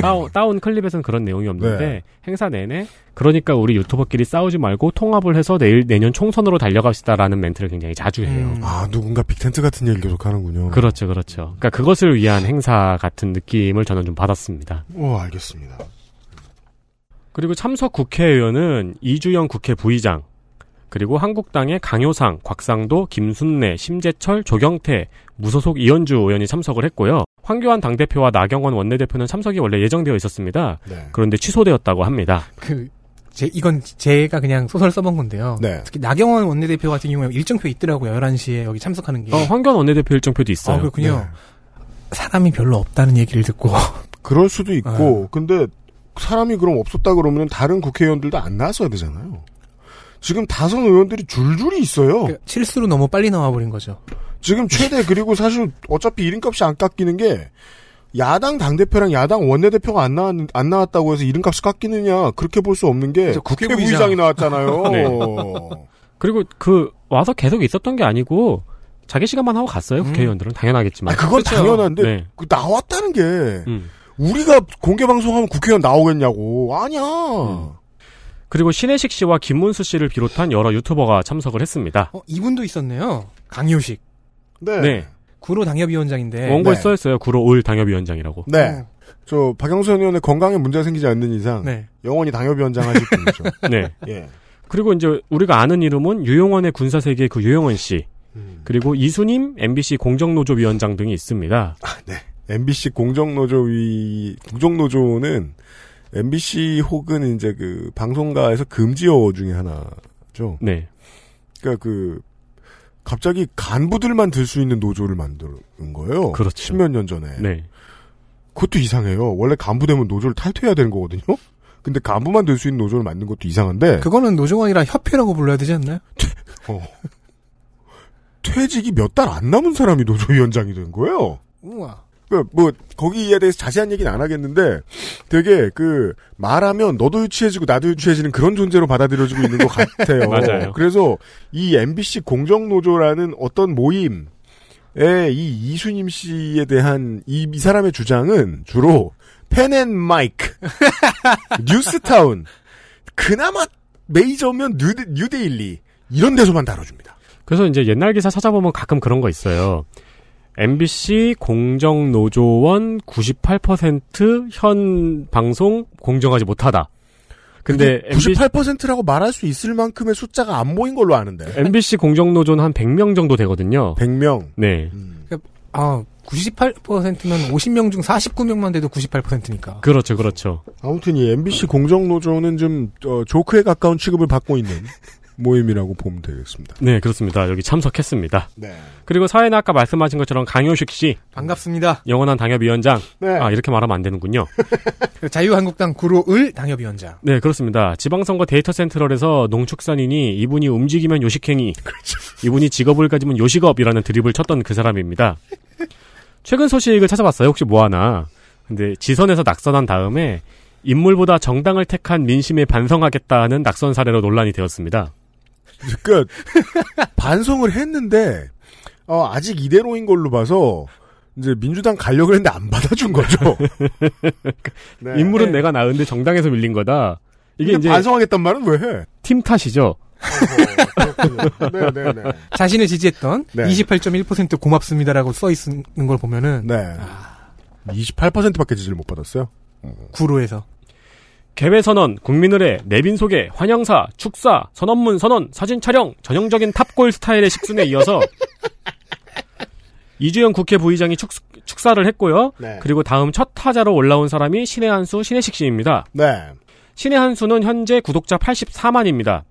다운, 다운 클립에서는 그런 내용이 없는데 네. 행사 내내 그러니까 우리 유튜버끼리 싸우지 말고 통합을 해서 내일 내년 총선으로 달려갑시다라는 멘트를 굉장히 자주 해요. 음. 아 누군가 빅텐트 같은 얘기 계속 하는군요. 그렇죠, 그렇죠. 그러니까 그것을 위한 행사 같은 느낌을 저는 좀 받았습니다. 오 알겠습니다. 그리고 참석 국회의원은 이주영 국회 부의장, 그리고 한국당의 강효상, 곽상도, 김순례, 심재철, 조경태, 무소속 이현주 의원이 참석을 했고요. 황교안 당대표와 나경원 원내대표는 참석이 원래 예정되어 있었습니다. 네. 그런데 취소되었다고 합니다. 그, 제, 이건 제가 그냥 소설 써본 건데요. 네. 특히 나경원 원내대표 같은 경우에 일정표 있더라고요. 11시에 여기 참석하는 게. 어, 황교안 원내대표 일정표도 있어요. 아, 그렇군요. 네. 사람이 별로 없다는 얘기를 듣고. 그럴 수도 있고 네. 근데 사람이 그럼 없었다 그러면 다른 국회의원들도 안 나왔어야 되잖아요. 지금 다선 의원들이 줄줄이 있어요. 그 실수로 너무 빨리 나와버린 거죠. 지금 최대 그리고 사실 어차피 이름값이 안 깎이는 게 야당 당대표랑 야당 원내대표가 안 나왔 안 나왔다고 해서 이름값이 깎이느냐 그렇게 볼 수 없는 게 국회부의장. 나왔잖아요. 네. 그리고 그 와서 계속 있었던 게 아니고 자기 시간만 하고 갔어요. 국회의원들은 당연하겠지만. 아, 그건 그렇죠. 당연한데 네. 그 나왔다는 게 음. 우리가 공개 방송하면 국회의원 나오겠냐고 아니야. 음. 그리고 신혜식 씨와 김문수 씨를 비롯한 여러 유튜버가 참석을 했습니다. 어, 이분도 있었네요. 강효식. 네. 네. 구로 당협위원장인데. 원고에 네. 써 있어요. 구로 올 당협위원장이라고. 네. 어, 저 박영선 의원의 건강에 문제가 생기지 않는 이상 네. 영원히 당협위원장 하실 분이죠. 네. 예. 그리고 이제 우리가 아는 이름은 유용원의 군사 세계 그 유용원 씨. 그리고 이수님 MBC 공정노조 위원장 등이 있습니다. 네. MBC 공정노조 위, 공정노조는 MBC 혹은 이제 그 방송가에서 금지어 중에 하나죠. 네. 그러니까 그 갑자기 간부들만 들 수 있는 노조를 만든 거예요. 그렇죠. 십몇 년 전에. 네. 그것도 이상해요. 원래 간부 되면 노조를 탈퇴해야 되는 거거든요. 근데 간부만 들수 있는 노조를 만든 것도 이상한데 그거는 노조가 아니라 협회라고 불러야 되지 않나요? 어. 퇴직이 몇 달 안 남은 사람이 노조위원장이 된 거예요. 우와. 그, 뭐, 거기에 대해서 자세한 얘기는 안 하겠는데, 되게, 그, 말하면 너도 유치해지고 나도 유치해지는 그런 존재로 받아들여지고 있는 것 같아요. 맞아요. 그래서, 이 MBC 공정노조라는 어떤 모임 에 이 이수님 씨에 대한 이, 이 사람의 주장은 주로 펜앤 마이크, 뉴스타운, 그나마 메이저면 뉴, 뉴데일리, 이런 데서만 다뤄줍니다. 그래서 이제 옛날 기사 찾아보면 가끔 그런 거 있어요. MBC 공정노조원 98%현 방송 공정하지 못하다. 근데 MBC, 98%라고 말할 수 있을 만큼의 숫자가 안 모인 걸로 아는데. MBC 공정노조는 한 100명 정도 되거든요. 100명. 네. 아, 98%면 50명 중 49명만 돼도 98%니까. 그렇죠, 그렇죠. 아무튼 이 MBC 공정노조는 좀 어, 조크에 가까운 취급을 받고 있는 모임이라고 보면 되겠습니다. 네, 그렇습니다. 여기 참석했습니다. 네. 그리고 사회는 아까 말씀하신 것처럼 강효식 씨, 반갑습니다. 영원한 당협위원장. 네. 아, 이렇게 말하면 안 되는군요. 자유한국당 구로을 당협위원장. 네, 그렇습니다. 지방선거 데이터 센트럴에서 농축산인이 이분이 움직이면 요식행위, 이분이 직업을 가지면 요식업이라는 드립을 쳤던 그 사람입니다. 최근 소식을 찾아봤어요. 혹시 뭐 하나. 근데 지선에서 낙선한 다음에 인물보다 정당을 택한 민심에 반성하겠다는 낙선 사례로 논란이 되었습니다. 그러니까 반성을 했는데 어, 아직 이대로인 걸로 봐서 이제 민주당 가려고 했는데 안 받아준 거죠. 네. 인물은 내가 나은데 정당에서 밀린 거다. 이게 이제 반성하겠단 말은 왜 해? 팀 탓이죠. 네, 네, 네. 자신을 지지했던 네. 28.1% 고맙습니다라고 써 있는 걸 보면은 네. 28%밖에 지지를 못 받았어요. 구로에서 개회선언, 국민의례, 내빈 소개, 환영사, 축사, 선언문 선언, 사진 촬영, 전형적인 탑골 스타일의 식순에 이어서 이주영 국회 부의장이 축, 축사를 했고요. 네. 그리고 다음 첫 타자로 올라온 사람이 신의 한수 신혜식 씨입니다. 네. 신의 한수는 현재 구독자 84만입니다.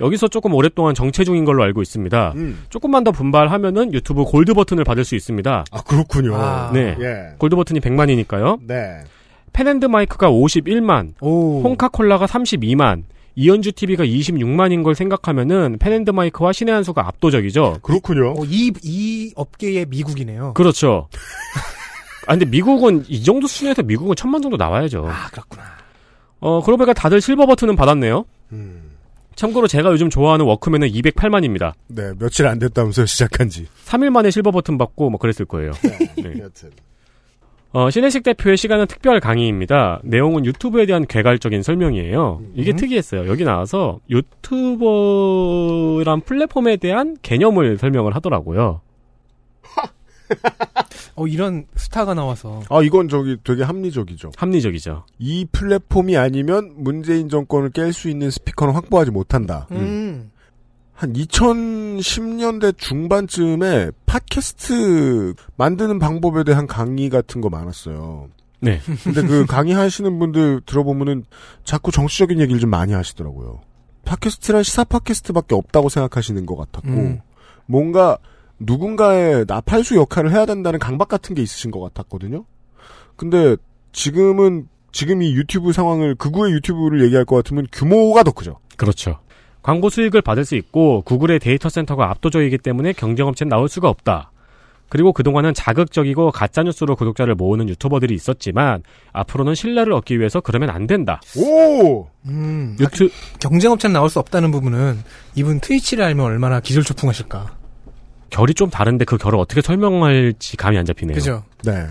여기서 조금 오랫동안 정체 중인 걸로 알고 있습니다. 음. 조금만 더 분발하면은 유튜브 골드 버튼을 받을 수 있습니다. 아 그렇군요. 아. 네. 예. 골드 버튼이 100만이니까요. 네. 펜앤드 마이크가 51만, 오. 홍카콜라가 32만, 이언주 TV가 26만인 걸 생각하면은 펜앤드 마이크와 신의 한 수가 압도적이죠. 그렇군요. 어, 이, 이 업계의 미국이네요. 그렇죠. 아 근데 미국은 이 정도 수준에서 미국은 천만 정도 나와야죠. 아, 그렇구나. 어 그러고 보니까 다들 실버 버튼은 받았네요. 음. 참고로 제가 요즘 좋아하는 워크맨은 208만입니다. 네, 며칠 안 됐다면서요, 시작한 지. 3일 만에 실버 버튼 받고 뭐 그랬을 거예요. 네. 여튼. 어, 신혜식 대표의 시간은 특별 강의입니다. 내용은 유튜브에 대한 개괄적인 설명이에요. 이게 특이했어요. 여기 나와서 유튜버란 플랫폼에 대한 개념을 설명을 하더라고요. 어, 이런 스타가 나와서. 아, 이건 저기 되게 합리적이죠. 합리적이죠. 이 플랫폼이 아니면 문재인 정권을 깰 수 있는 스피커는 확보하지 못한다. 음. 한 2010년대 중반쯤에 팟캐스트 만드는 방법에 대한 강의 같은 거 많았어요. 네. 근데 그 강의 하시는 분들 들어보면은 자꾸 정치적인 얘기를 좀 많이 하시더라고요. 팟캐스트란 시사 팟캐스트밖에 없다고 생각하시는 것 같았고, 음. 뭔가 누군가의 나팔수 역할을 해야 된다는 강박 같은 게 있으신 것 같았거든요. 근데 지금은 지금 이 유튜브 상황을 극우의 유튜브를 얘기할 것 같으면 규모가 더 크죠. 그렇죠. 광고 수익을 받을 수 있고 구글의 데이터 센터가 압도적이기 때문에 경쟁업체는 나올 수가 없다. 그리고 그동안은 자극적이고 가짜뉴스로 구독자를 모으는 유튜버들이 있었지만 앞으로는 신뢰를 얻기 위해서 그러면 안 된다. 오! 음. 유튜 경쟁업체는 나올 수 없다는 부분은 이분 트위치를 알면 얼마나 기절초풍하실까. 결이 좀 다른데 그 결을 어떻게 설명할지 감이 안 잡히네요. 그죠? 네.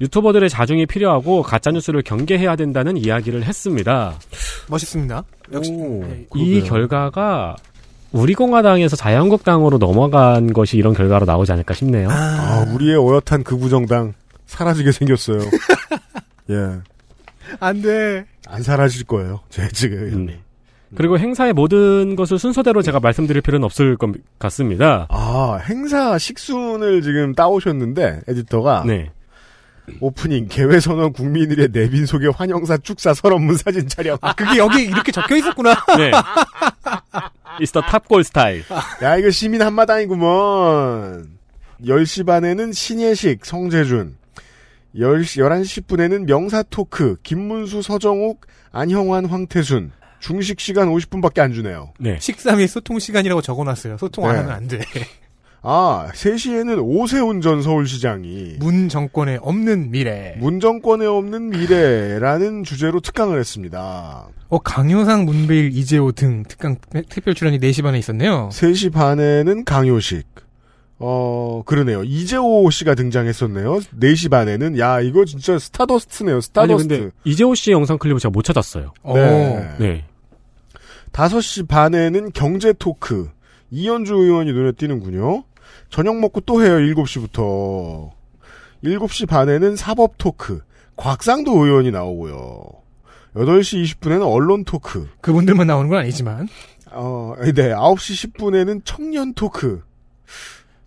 유튜버들의 자중이 필요하고 가짜뉴스를 경계해야 된다는 이야기를 했습니다. 멋있습니다. 역시. 오, 네. 이. 결과가 우리 공화당에서 자유한국당으로 넘어간 것이 이런 결과로 나오지 않을까 싶네요. 아, 우리의 어엿한 극우 정당 사라지게 생겼어요. 예. 안 돼. 안 사라질 거예요. 제 지금. 음. 그리고 행사의 모든 것을 순서대로 제가 말씀드릴 필요는 없을 것 같습니다. 아, 행사 식순을 지금 따오셨는데, 에디터가. 네. 오프닝, 개회선언 국민들의 내빈 속의 환영사 축사 설업문 사진 촬영. 아, 그게 여기 이렇게 적혀 있었구나. 네. The 탑골 스타일. 야, 이거 시민 한마당이구먼. 10시 반에는 신예식, 성재준. 10시, 11시 10분에는 명사 토크, 김문수, 서정욱, 안형환, 황태순. 중식 시간 50분밖에 안 주네요. 네. 식사 및 소통 시간이라고 적어놨어요. 소통 안 네. 하면 안 돼. 아, 3시에는 오세훈 전 서울시장이 문 정권에 없는 미래. 문 정권에 없는 미래라는 주제로 특강을 했습니다. 어, 강효상, 문배일, 이재호 등 특강 특별 출연이 4시 반에 있었네요. 3시 반에는 강요식. 어, 그러네요. 이재오 씨가 등장했었네요. 4시 반에는. 야, 이거 진짜 stardust네요. 아니 stardust. 근데 이재오 씨 영상 클립을 제가 못 찾았어요. 네. 네. 5시 반에는 경제 토크. 이언주 의원이 눈에 띄는군요. 저녁 먹고 또 해요. 7시부터. 7시 반에는 사법 토크. 곽상도 의원이 나오고요. 8시 20분에는 언론 토크. 그분들만 나오는 건 아니지만. 어, 네. 9시 10분에는 청년 토크.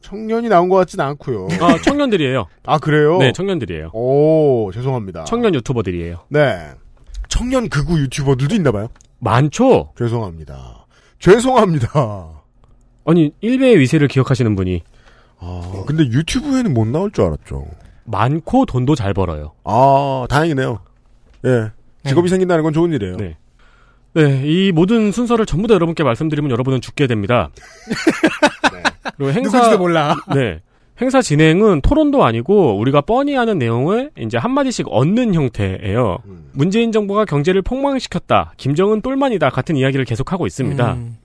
청년이 나온 것 같진 않고요. 아, 청년들이에요. 아, 그래요? 네, 청년들이에요. 오, 죄송합니다. 청년 유튜버들이에요. 네. 청년 극우 유튜버들도 있나 봐요? 많죠? 죄송합니다. 죄송합니다. 아니, 1배의 위세를 기억하시는 분이 아, 근데 유튜브에는 못 나올 줄 알았죠. 많고 돈도 잘 벌어요. 아, 다행이네요. 예. 직업이 생긴다는 건 좋은 일이에요. 네. 네, 이 모든 순서를 전부 다 여러분께 말씀드리면 여러분은 죽게 됩니다. 그리고 행사 누군지도 몰라. 네. 행사 진행은 토론도 아니고 우리가 뻔히 아는 내용을 이제 한마디씩 얻는 형태예요. 음. 문재인 정부가 경제를 폭망시켰다. 김정은 똘만이다. 같은 이야기를 계속하고 있습니다. 음.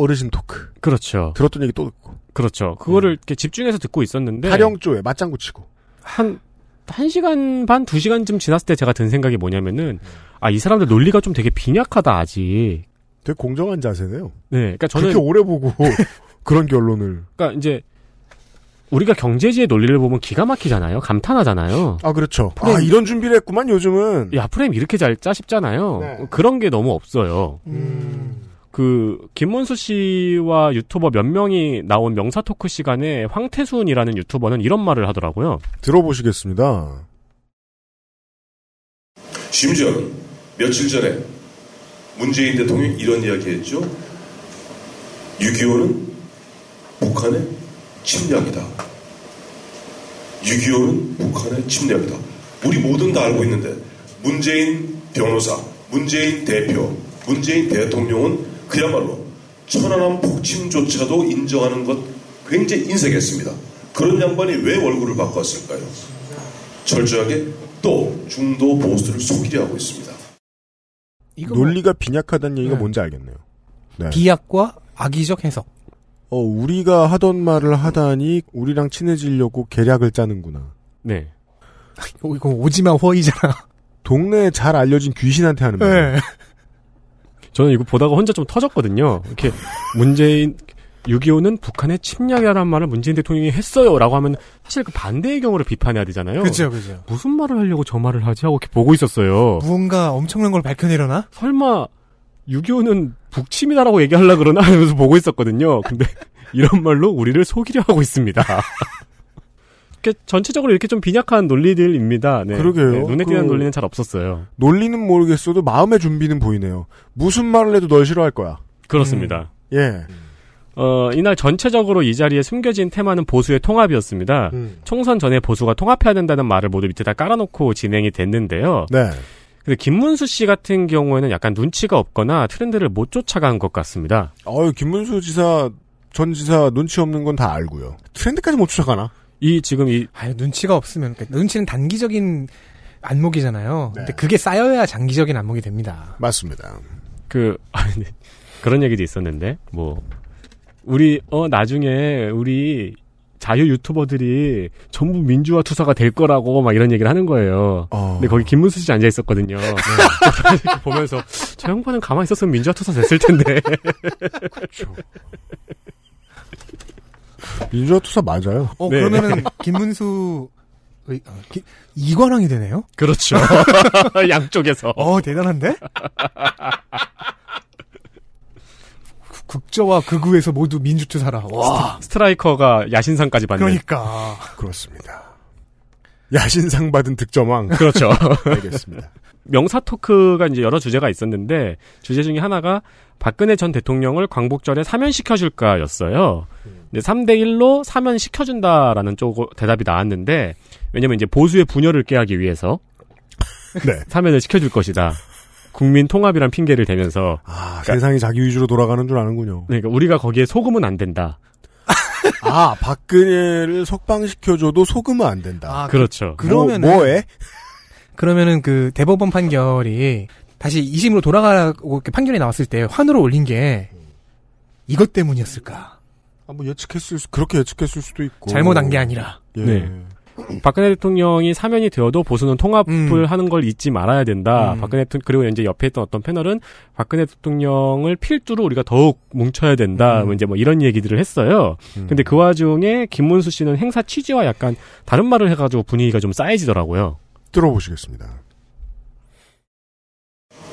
어르신 토크. 그렇죠. 들었던 얘기 또 듣고. 그렇죠. 그거를 이렇게 집중해서 듣고 있었는데 타령조에 맞장구 치고. 한, 한 시간 반, 두 시간쯤 지났을 때 제가 든 생각이 뭐냐면은, 아, 이 사람들 논리가 좀 되게 빈약하다, 아직. 되게 공정한 자세네요. 네. 그러니까 저는, 그렇게 오래 보고 그런 결론을. 그러니까 이제, 우리가 경제지의 논리를 보면 기가 막히잖아요. 감탄하잖아요. 아, 그렇죠. 아, 프레임. 이런 준비를 했구만, 요즘은. 야, 프레임 이렇게 잘짜 싶잖아요. 네. 그런 게 너무 없어요. 음. 그, 김문수 씨와 유튜버 몇 명이 나온 명사 토크 시간에 황태순이라는 유튜버는 이런 말을 하더라고요. 들어보시겠습니다. 심지어는 며칠 전에 문재인 대통령이 이런 이야기 했죠. 6.25는 북한의 침략이다. 6.25는 북한의 침략이다. 우리 모든 다 알고 있는데 문재인 변호사, 문재인 대표, 문재인 대통령은 그야말로 천안함 폭침조차도 인정하는 것 굉장히 인색했습니다. 그런 양반이 왜 월급을 바꿨을까요? 철저하게 또 중도 보수를 속이려 하고 있습니다. 이거 뭐 논리가 빈약하다는 얘기가 네. 뭔지 알겠네요. 네. 비약과 악의적 해석. 어, 우리가 하던 말을 하다니 우리랑 친해지려고 계략을 짜는구나. 네. 어, 이거 오지마 허이잖아. 동네에 잘 알려진 귀신한테 하는 말. 네. 저는 이거 보다가 혼자 좀 터졌거든요. 이렇게 문재인 6.25는 북한의 침략이라는 말을 문재인 대통령이 했어요 라고 하면 사실 그 반대의 경우를 비판해야 되잖아요. 그죠, 그죠. 무슨 말을 하려고 저 말을 하지 하고 이렇게 보고 있었어요. 무언가 엄청난 걸 밝혀내려나? 설마 6.25는 북침이다라고 얘기하려 그러나 하면서 보고 있었거든요. 근데 이런 말로 우리를 속이려 하고 있습니다. 이렇게 전체적으로 이렇게 좀 빈약한 논리들입니다. 네. 그러게요. 네, 눈에 띄는 그- 논리는 잘 없었어요. 논리는 모르겠어도 마음의 준비는 보이네요. 무슨 말을 해도 널 싫어할 거야. 그렇습니다. 예. 어, 이날 전체적으로 이 자리에 숨겨진 테마는 보수의 통합이었습니다. 음. 총선 전에 보수가 통합해야 된다는 말을 모두 밑에다 깔아놓고 진행이 됐는데요. 네. 근데 김문수 씨 같은 경우에는 약간 눈치가 없거나 트렌드를 못 쫓아간 것 같습니다. 어유 김문수 지사 전 지사 눈치 없는 건 다 알고요. 트렌드까지 못 쫓아가나? 이 지금 이 아유, 눈치가 없으면, 그러니까 눈치는 단기적인 안목이잖아요. 네. 근데 그게 쌓여야 장기적인 안목이 됩니다. 맞습니다. 그 아니, 그런 얘기도 있었는데 뭐 우리 어 나중에 우리 자유 유튜버들이 전부 민주화 투사가 될 거라고 막 이런 얘기를 하는 거예요. 어. 근데 거기 김문수 씨 앉아 있었거든요. 이렇게 보면서 저 양반은 가만히 있었으면 민주화 투사 됐을 텐데. 민주화 투사 맞아요. 어, 네. 그러면은 김문수 아, 이관왕이 되네요. 그렇죠. 양쪽에서. 어 대단한데? 국저와 극우에서 모두 민주투사라. 와 스트라이커가 야신상까지 받는. 그러니까 그렇습니다. 야신상 받은 득점왕. 그렇죠. 알겠습니다. 명사 토크가 이제 여러 주제가 있었는데 주제 중에 하나가 박근혜 전 대통령을 광복절에 사면시켜줄까였어요. 근데 3대 1로 사면시켜준다라는 쪽 대답이 나왔는데 왜냐면 이제 보수의 분열을 깨하기 위해서 네. 사면을 시켜줄 것이다. 국민 통합이란 핑계를 대면서 아, 세상이 자기 위주로 돌아가는 줄 아는군요. 그러니까 우리가 거기에 속으면 안 된다. 아, 박근혜를 석방시켜줘도 속으면 안 된다. 아, 그렇죠. 그러면은 뭐, 뭐해? 그러면은 그 대법원 판결이 다시 2심으로 돌아가고 이렇게 판결이 나왔을 때 환호를 올린 게 이것 때문이었을까? 아, 뭐 예측했을 수, 그렇게 예측했을 수도 있고. 잘못한 게 아니라. 예. 네. 박근혜 대통령이 사면이 되어도 보수는 통합을 음. 하는 걸 잊지 말아야 된다. 음. 박근혜 대- 그리고 이제 옆에 있던 어떤 패널은 박근혜 대통령을 필두로 우리가 더욱 뭉쳐야 된다. 음. 뭐 이제 뭐 이런 얘기들을 했어요. 음. 근데 그 와중에 김문수 씨는 행사 취지와 약간 다른 말을 해가지고 분위기가 좀 싸해지더라고요. 들어보시겠습니다.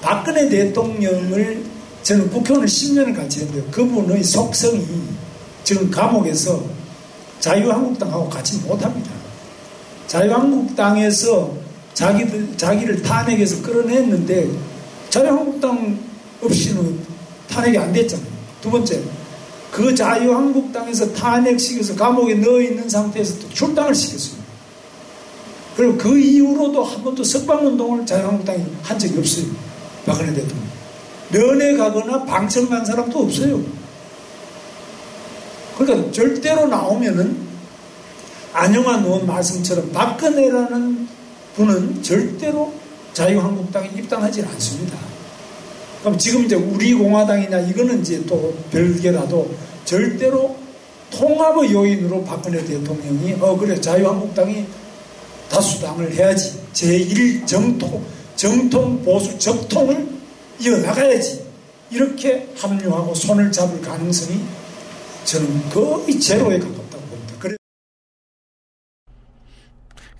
박근혜 대통령을 저는 국회의원을 10년을 같이 했는데 그분의 속성이 지금 감옥에서 자유한국당하고 같이 못합니다. 자유한국당에서 자기들, 자기를 탄핵해서 끌어냈는데 자유한국당 없이는 탄핵이 안 됐잖아요. 두 번째, 그 자유한국당에서 탄핵시켜서 감옥에 넣어 있는 상태에서 또 출당을 시켰습니다. 그리고 그 이후로도 한 번도 석방운동을 자유한국당이 한 적이 없어요. 박근혜 대통령. 면회 가거나 방청 간 사람도 없어요. 그러니까 절대로 나오면은 안영환 의원 말씀처럼 박근혜라는 분은 절대로 자유한국당에 입당하지 않습니다. 그럼 지금 이제 우리 공화당이냐 이거는 이제 또 별개라도 절대로 통합의 요인으로 박근혜 대통령이 어 그래 자유한국당이 다수당을 해야지 제1 정통 정통 보수 적통을 이어나가야지 이렇게 합류하고 손을 잡을 가능성이 저는 거의 제로에 가깝다고 봅니다. 그래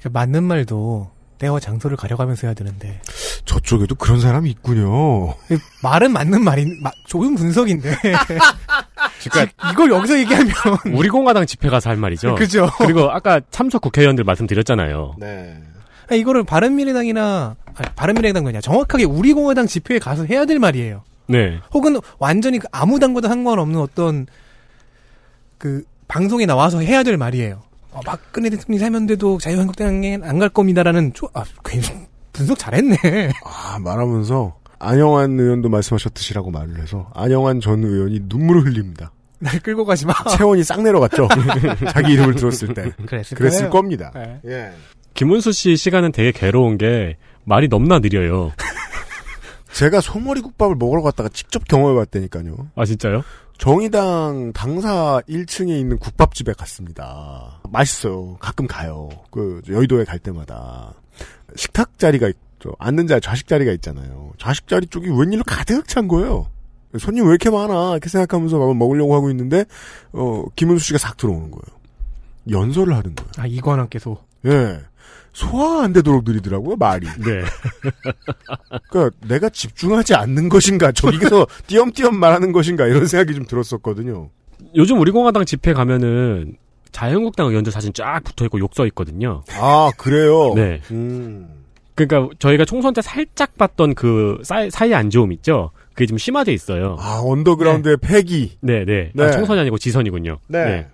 그 맞는 말도 때와 장소를 가려가면서 해야 되는데 저쪽에도 그런 사람이 있군요. 말은 맞는 말인 마- 좋은 분석인데 그러니까 이걸 여기서 얘기하면 우리 공화당 집회 가서 할 말이죠. 그죠? 그리고 아까 참석 국회의원들 말씀드렸잖아요. 네. 아니, 이거를 바른미래당이나 아니, 바른미래당도 아니야 정확하게 우리 공화당 집회에 가서 해야 될 말이에요. 네. 혹은 완전히 그 아무 당과도 상관없는 어떤 그 방송에 나와서 해야 될 말이에요. 어, 박근혜 대통령이 사면돼도 자유한국당에 안갈 겁니다라는 조, 아, 괜히 분석 잘했네. 아, 말하면서 안영환 의원도 말씀하셨듯이라고 말을 해서 안영환 전 의원이 눈물을 흘립니다. 날 끌고 가지 마. 체온이 싹 내려갔죠. 자기 이름을 들었을 때. 그랬을, 그랬을. 겁니다. 네. 예. 김문수 씨 시간은 되게 괴로운 게 말이 너무나 느려요. 제가 소머리 국밥을 먹으러 갔다가 직접 경험해 봤다니까요. 아 진짜요? 정의당 당사 1층에 있는 국밥집에 갔습니다. 맛있어요. 가끔 가요. 그 여의도에 갈 때마다 식탁 자리가 있죠. 앉는 자리 좌식 자리가 있잖아요. 좌식 자리 쪽이 웬일로 가득 찬 거예요. 손님 왜 이렇게 많아? 이렇게 생각하면서 밥을 먹으려고 하고 있는데 어 김문수 씨가 싹 들어오는 거예요. 연설을 하는 거예요. 아 이관왕께서 예. 소화 안 되도록 느리더라고요, 말이. 네. 그러니까 내가 집중하지 않는 것인가, 저기서 띄엄띄엄 말하는 것인가 이런 생각이 좀 들었었거든요. 요즘 우리 공화당 집회 가면은 자유한국당 의원들 사진 쫙 붙어 있고 욕써 있거든요. 아, 그래요? 네. 음. 그러니까 저희가 총선 때 살짝 봤던 그 사이, 사이 안 좋음 있죠. 그게 좀 심화돼 있어요. 아, 언더그라운드의 패기. 네, 네. 네. 아, 총선이 아니고 지선이군요. 네.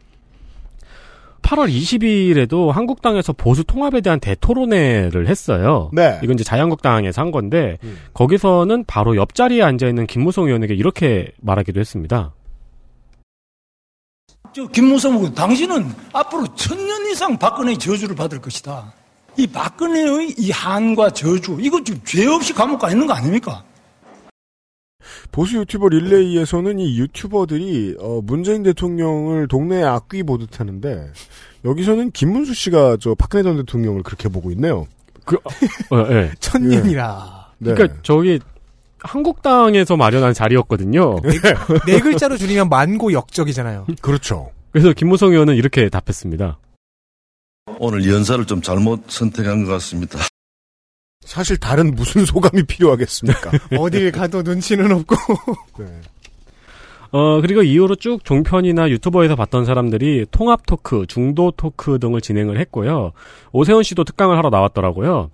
8월 20일에도 한국당에서 보수 통합에 대한 대토론회를 했어요. 네. 이건 이제 자유한국당에서 한 건데 음. 거기서는 바로 옆자리에 앉아 있는 김무성 의원에게 이렇게 말하기도 했습니다. 저 김무성 의원, 당신은 앞으로 천년 이상 박근혜의 저주를 받을 것이다. 이 박근혜의 이 한과 저주, 이거 좀죄 없이 감옥 가 있는 거 아닙니까? 보수 유튜버 릴레이에서는 이 유튜버들이 어, 문재인 대통령을 동네에 악귀 보듯 하는데 여기서는 김문수 씨가 저 박근혜 전 대통령을 그렇게 보고 있네요. 그, 어, 예. 천년이라. 네. 그러니까 저기 한국당에서 마련한 자리였거든요. 네 글자로 줄이면 만고 역적이잖아요. 그렇죠. 그래서 김무성 의원은 이렇게 답했습니다. 오늘 연사를 좀 잘못 선택한 것 같습니다. 사실 다른 무슨 소감이 필요하겠습니까? 어딜 가도 눈치는 없고. 네. 어, 그리고 이후로 쭉 종편이나 유튜버에서 봤던 사람들이 통합 토크, 중도 토크 등을 진행을 했고요. 오세훈 씨도 특강을 하러 나왔더라고요.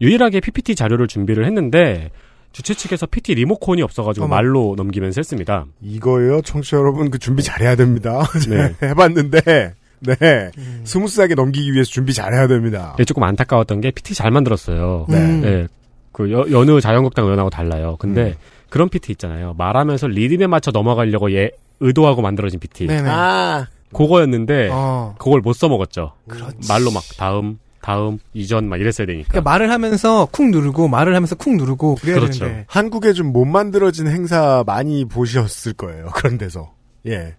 유일하게 PPT 자료를 준비를 했는데 주최 측에서 PT 리모컨이 없어가지고 어머. 말로 넘기면서 했습니다. 이거예요, 청취자 여러분. 그 준비 잘해야 됩니다. 네. 해봤는데, 네. 스무스하게 넘기기 위해서 준비 잘해야 됩니다. 네, 조금 안타까웠던 게 PT 잘 만들었어요. 네. 음. 네. 그 여, 여느 자유한국당 의원하고 달라요. 근데 그런 PT 있잖아요. 말하면서 리듬에 맞춰 넘어가려고 얘 의도하고 만들어진 PT. 네네. 아. 그거였는데 어. 그걸 못 써먹었죠. 말로 막 다음, 다음, 이전 막 이랬어야 되니까. 그러니까 말을 하면서 쿵 누르고 말을 하면서 쿵 누르고 그래야 그렇죠. 되는데 한국에 좀 못 만들어진 행사 많이 보셨을 거예요. 그런 데서. 예.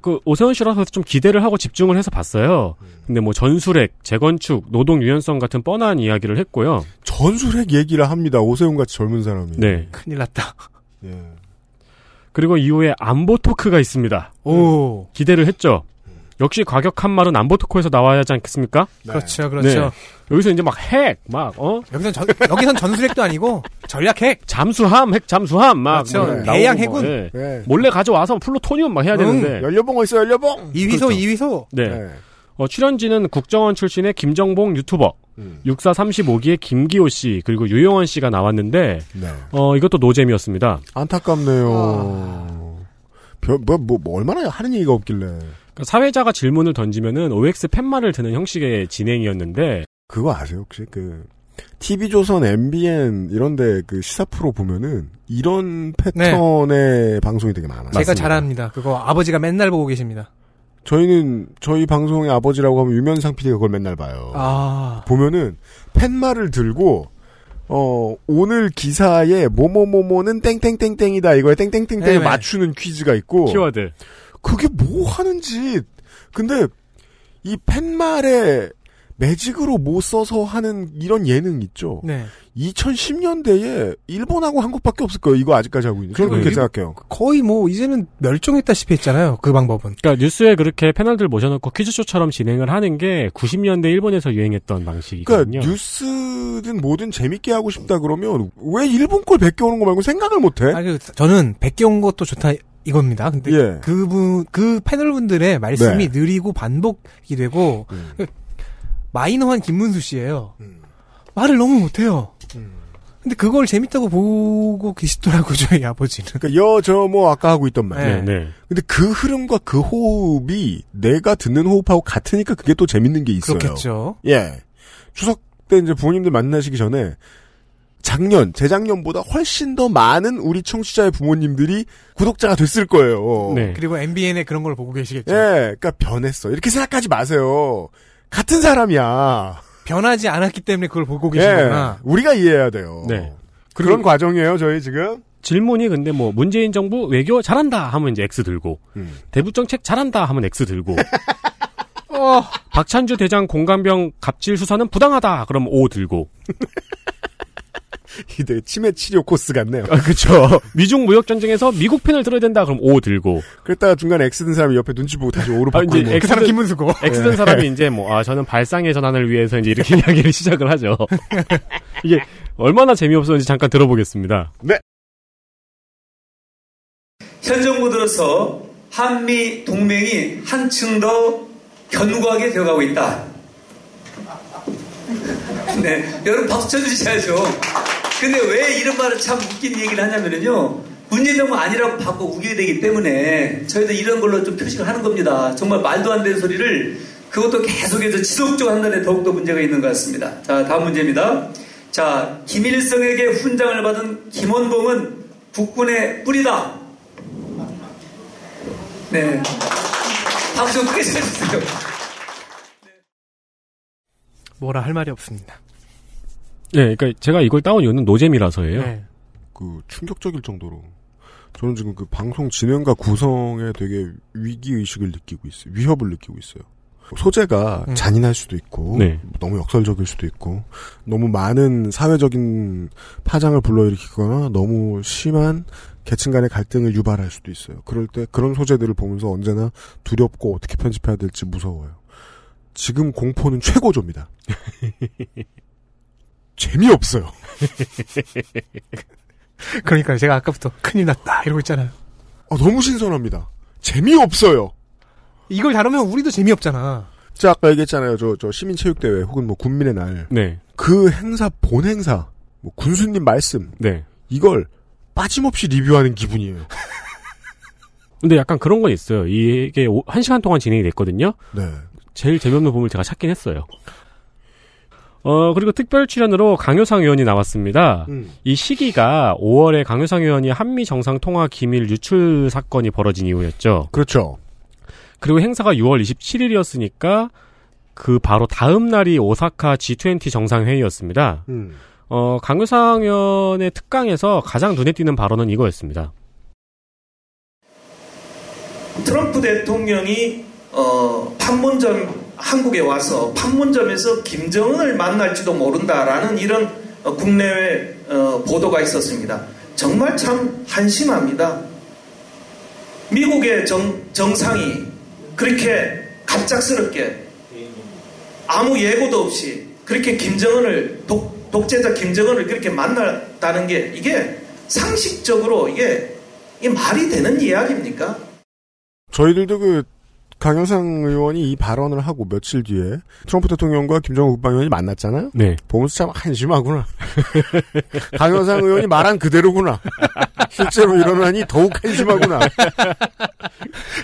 그 오세훈 씨라서 좀 기대를 하고 집중을 해서 봤어요. 근데 뭐 전술핵, 재건축, 노동 유연성 같은 뻔한 이야기를 했고요. 전술핵 얘기를 합니다. 오세훈 같이 젊은 사람이. 네. 큰일 났다. 예. 그리고 이후에 안보 토크가 있습니다. 오. 기대를 했죠. 역시 과격한 말은 안보 토크에서 나와야 하지 않겠습니까? 그렇죠, 그렇죠. 네. 여기서 이제 막 핵, 막, 어? 여기선 전, 여기선 전술핵도 아니고 전략핵. 잠수함, 핵 잠수함, 막. 그렇죠. 뭐 네. 대양 뭐, 해군. 예. 네. 몰래 가져와서 플루토늄 막 해야 응. 되는데. 연료봉 어딨어, 연료봉? 이휘소, 그렇죠. 이휘소. 네. 네. 어, 출연진은 국정원 출신의 김정봉 유튜버, 음. 육사 35기의 김기호 씨, 그리고 유영원 씨가 나왔는데, 네. 어, 이것도 노잼이었습니다. 안타깝네요. 별, 뭐, 뭐, 뭐 얼마나 하는 얘기가 없길래. 그러니까 사회자가 질문을 던지면은 OX 팻말을 드는 형식의 진행이었는데, 그거 아세요, 혹시? 그, TV조선, MBN, 이런데 그 시사 프로 보면은 이런 패턴의 방송이 되게 많아요. 제가 잘합니다. 그거 아버지가 맨날 보고 계십니다. 저희는, 저희 방송의 아버지라고 하면 유면상 PD가 그걸 맨날 봐요. 아. 보면은 팻말을 들고 어 오늘 기사에 뭐뭐뭐뭐는 땡땡땡땡이다 이거에 땡땡땡땡을 네네. 맞추는 퀴즈가 있고 키워드. 그게 뭐 하는 짓 근데 이 팻말에 매직으로 못 써서 하는 이런 예능 있죠. 네. 2010년대에 일본하고 한국밖에 없을 거예요. 이거 아직까지 하고 있는. 저는 그렇게 그리고 생각해요. 거의 뭐 이제는 멸종했다시피 했잖아요. 그 방법은. 그러니까 뉴스에 그렇게 패널들 모셔놓고 퀴즈쇼처럼 진행을 하는 게 90년대 일본에서 유행했던 방식이거든요. 그러니까 뉴스든 뭐든 재밌게 하고 싶다 그러면 왜 일본 걸 베껴오는 거 말고 생각을 못 해? 아, 그 저는 베껴온 것도 좋다 이겁니다. 근데 예. 그분 그 패널분들의 말씀이 네. 느리고 반복이 되고 음. 그 마이너한 김문수 씨예요. 말을 너무 못해요. 음. 근데 그걸 재밌다고 보고 계시더라고요, 저희 아버지는. 그러니까 여저 뭐 아까 하고 있던 말. 네, 네. 근데 그 흐름과 그 호흡이 내가 듣는 호흡하고 같으니까 그게 또 재밌는 게 있어요. 그렇겠죠. 예. 추석 때 이제 부모님들 만나시기 전에 작년, 재작년보다 훨씬 더 많은 우리 청취자의 부모님들이 구독자가 됐을 거예요. 네. 그리고 MBN에 그런 걸 보고 계시겠죠. 예, 그러니까 변했어. 이렇게 생각하지 마세요. 같은 사람이야. 변하지 않았기 때문에 그걸 보고 예, 계시구나. 우리가 이해해야 돼요. 네. 그런 과정이에요, 저희 지금. 질문이 근데 뭐 문재인 정부 외교 잘한다 하면 이제 X 들고 음. 대북 정책 잘한다 하면 X 들고 어, 박찬주 대장 공감병 갑질 수사는 부당하다 그럼 O 들고 이게 치매 치료 코스 같네요. 아, 그쵸 미중 무역 전쟁에서 미국 편을 들어야 된다 그럼 O 들고 그랬다가 중간에 X 든 사람이 옆에 눈치 보고 다시 O로 아, 바꾸고. 이제 그 사람 김문수고. X 든 사람이 이제 뭐 아 저는 발상의 전환을 위해서 이제 이렇게 이야기를 시작을 하죠 이게 얼마나 재미없었는지 잠깐 들어보겠습니다 현 정부 들어서 한미 동맹이 한층 더 견고하게 되어가고 있다. 네, 여러분 박수 쳐주셔야죠. 근데 왜 이런 말을 참 웃긴 얘기를 하냐면요. 정부 아니라고 바꿔 우겨야 되기 때문에 저희도 이런 걸로 좀 표식을 하는 겁니다. 정말 말도 안 되는 소리를 그것도 계속해서 지속적으로 한다는 데 더욱더 문제가 있는 것 같습니다. 자, 다음 문제입니다. 자, 김일성에게 훈장을 받은 김원봉은 국군의 뿌리다. 네. 박수 좀 크게 쳐주세요. 뭐라 할 말이 없습니다. 네 그러니까 제가 이걸 따온 이유는 노잼이라서예요 네. 그 충격적일 정도로 저는 지금 그 방송 진행과 구성에 되게 위기 의식을 느끼고 있어요. 위협을 느끼고 있어요. 소재가 음. 잔인할 수도 있고 네. 너무 역설적일 수도 있고 너무 많은 사회적인 파장을 불러일으키거나 너무 심한 계층 간의 갈등을 유발할 수도 있어요. 그럴 때 그런 소재들을 보면서 언제나 두렵고 어떻게 편집해야 될지 무서워요. 지금 공포는 최고조입니다. 재미없어요. 그러니까 제가 아까부터 큰일 났다 이러고 있잖아요. 아, 너무 신선합니다. 재미없어요. 이걸 다루면 우리도 재미없잖아. 제가 아까 얘기했잖아요. 저, 저 시민체육대회 혹은 뭐 군민의 날. 네. 그 행사, 본 행사, 뭐 군수님 말씀. 네. 이걸 빠짐없이 리뷰하는 기분이에요. 근데 약간 그런 건 있어요. 이게 오- 한 시간 동안 진행이 됐거든요. 네. 제일 재미없는 부분을 제가 찾긴 했어요. 어, 그리고 특별 출연으로 강효상 의원이 나왔습니다. 음. 이 시기가 5월에 강효상 의원이 한미 정상 통화 기밀 유출 사건이 벌어진 이후였죠. 그렇죠. 그리고 행사가 6월 27일이었으니까 그 바로 다음 날이 오사카 G20 정상회의였습니다. 음. 어, 강효상 의원의 특강에서 가장 눈에 띄는 발언은 이거였습니다. 트럼프 대통령이 어, 판문점 한국에 와서 판문점에서 김정은을 만날지도 모른다라는 이런 어, 국내외 어, 보도가 있었습니다. 정말 참 한심합니다. 미국의 정, 정상이 그렇게 갑작스럽게 아무 예고도 없이 그렇게 김정은을 독, 독재자 김정은을 그렇게 만났다는 게 이게 상식적으로 이게, 이게 말이 되는 이야기입니까? 저희들도 그 강효상 의원이 이 발언을 하고 며칠 뒤에 트럼프 대통령과 김정은 국방위원이 만났잖아요. 네. 보면서 참 한심하구나. 강효상 의원이 말한 그대로구나. 실제로 일어나니 더욱 한심하구나.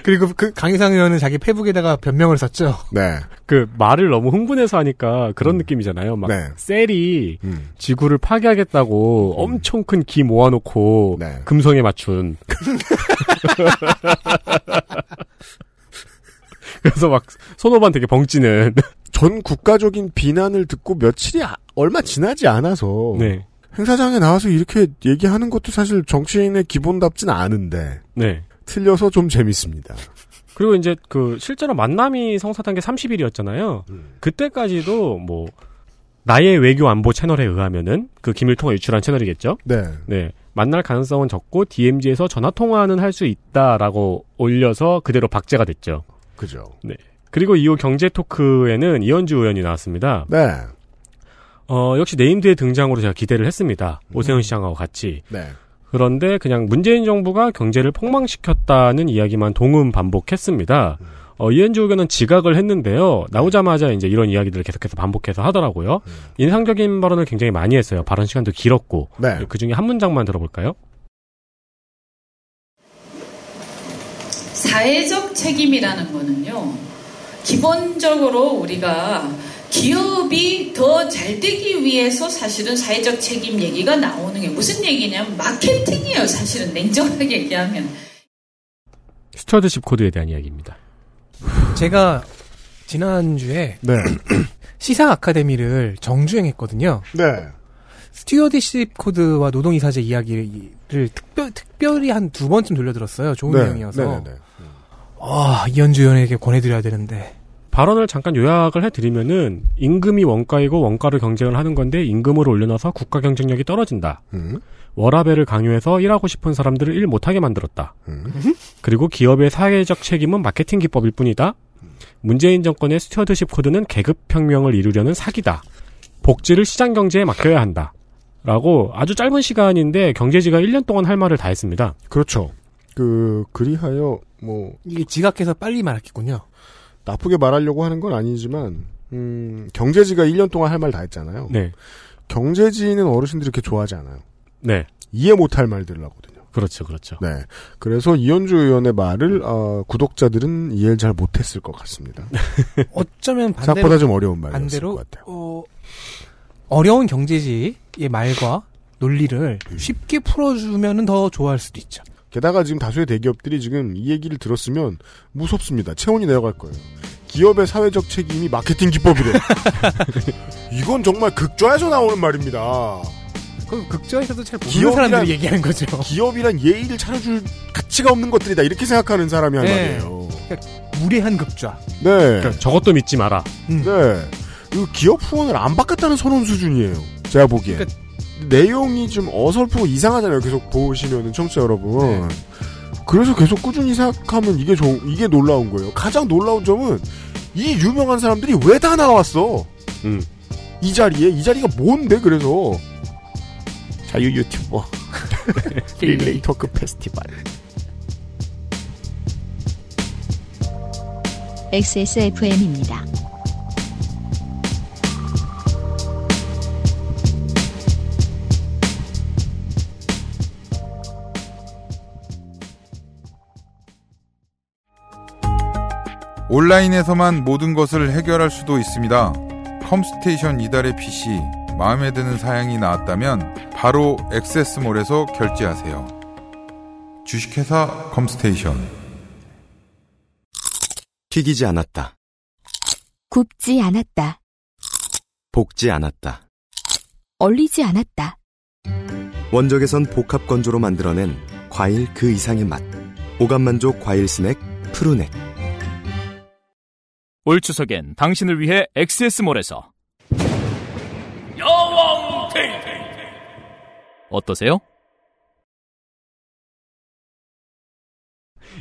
그리고 그 강희상 의원은 자기 페북에다가 변명을 썼죠. 네. 그 말을 너무 흥분해서 하니까 그런 느낌이잖아요. 막 네. 셀이 음. 지구를 파괴하겠다고 엄청 큰 기 모아놓고 네. 금성에 맞춘. 그래서 막 손오반 되게 벙찌는. 전 국가적인 비난을 듣고 며칠이 아- 얼마 지나지 않아서 네. 행사장에 나와서 이렇게 얘기하는 것도 사실 정치인의 기본답진 않은데 네. 틀려서 좀 재밌습니다. 그리고 이제 그 실제로 만남이 성사된 게 30일이었잖아요. 음. 그때까지도 뭐 나의 외교 안보 채널에 의하면은 그 기밀 통화 유출한 채널이겠죠. 네. 네. 만날 가능성은 적고 DMZ에서 전화 통화는 할 수 있다라고 올려서 그대로 박제가 됐죠. 그죠. 네. 그리고 이후 경제 토크에는 이현주 의원이 나왔습니다. 네. 어, 역시 네임드의 등장으로 제가 기대를 했습니다. 오세훈 시장하고 같이. 네. 그런데 그냥 문재인 정부가 경제를 폭망시켰다는 이야기만 동음 반복했습니다. 어, 이현주 의원은 지각을 했는데요. 나오자마자 이제 이런 이야기들을 계속해서 반복해서 하더라고요. 인상적인 발언을 굉장히 많이 했어요. 발언 시간도 길었고. 네. 그 중에 한 문장만 들어볼까요? 사회적 책임이라는 거는요, 기본적으로 우리가 기업이 더 잘 되기 위해서 사실은 사회적 책임 얘기가 나오는 게 무슨 얘기냐면 마케팅이에요, 사실은 냉정하게 얘기하면. stewardship code에 대한 이야기입니다. 제가 지난주에 네. 시사 아카데미를 정주행했거든요. 네. stewardship code와 노동이사제 이야기를 특별, 특별히 한 두 번쯤 돌려들었어요. 좋은 네. 내용이어서. 네네네. 아, 이언주 의원에게 권해드려야 되는데. 발언을 잠깐 요약을 해드리면은 임금이 원가이고 원가를 경쟁을 하는 건데 임금을 올려놔서 국가 경쟁력이 떨어진다. 음. 워라벨을 강요해서 일하고 싶은 사람들을 일 못하게 만들었다. 음. 그리고 기업의 사회적 책임은 마케팅 기법일 뿐이다. 문재인 정권의 stewardship code는 계급혁명을 이루려는 사기다. 복지를 시장 경제에 맡겨야 한다. 라고 아주 짧은 시간인데 경제지가 1년 동안 할 말을 다 했습니다. 그렇죠. 그 그리하여 뭐 이게 지각해서 빨리 말했겠군요. 나쁘게 말하려고 하는 건 아니지만 음, 경제지가 1년 동안 할 말 다 했잖아요. 네. 경제지는 어르신들이 그렇게 좋아하지 않아요. 네. 이해 못할 말들을 하거든요. 그렇죠, 그렇죠. 네. 그래서 이현주 의원의 말을 어, 구독자들은 이해를 잘 못했을 것 같습니다. 어쩌면 반대로, 생각보다 좀 어려운 말이었을 것 같아요. 어, 어려운 경제지의 말과 논리를 음. 쉽게 풀어주면 더 좋아할 수도 있죠. 게다가 지금 다수의 대기업들이 지금 이 얘기를 들었으면 무섭습니다. 체온이 내려갈 거예요. 기업의 사회적 책임이 마케팅 기법이래. 이건 정말 극좌에서 나오는 말입니다. 그 극좌에서도 잘 모르는 사람들이 얘기하는 거죠. 기업이란 예의를 차려줄 가치가 없는 것들이다. 이렇게 생각하는 사람이 한 네. 말이에요. 무례한 극좌. 네. 그러니까 저것도 믿지 마라. 음. 네. 이 기업 후원을 안 받겠다는 선언 수준이에요. 제가 보기에. 그러니까 내용이 좀 어설프고 이상하잖아요. 계속 보시면은 청취자 여러분. 네. 그래서 계속 꾸준히 생각하면 이게 좋 이게 놀라운 거예요. 가장 놀라운 점은 이 유명한 사람들이 왜 다 나왔어? 음. 이 자리에 이 자리가 뭔데 그래서 자유 유튜버 릴레이 토크 페스티벌 XSFM입니다. 온라인에서만 모든 것을 해결할 수도 있습니다. 컴스테이션 이달의 PC 마음에 드는 사양이 나왔다면 바로 액세스몰에서 결제하세요. 주식회사 컴스테이션 튀기지 않았다. 굽지 않았다. 볶지 않았다. 얼리지 않았다. 원적에선 복합 건조로 만들어낸 과일 그 이상의 맛. 오감만족 과일 스낵 푸르넥. 올 추석엔 당신을 위해 XS몰에서 여왕 데이트 어떠세요?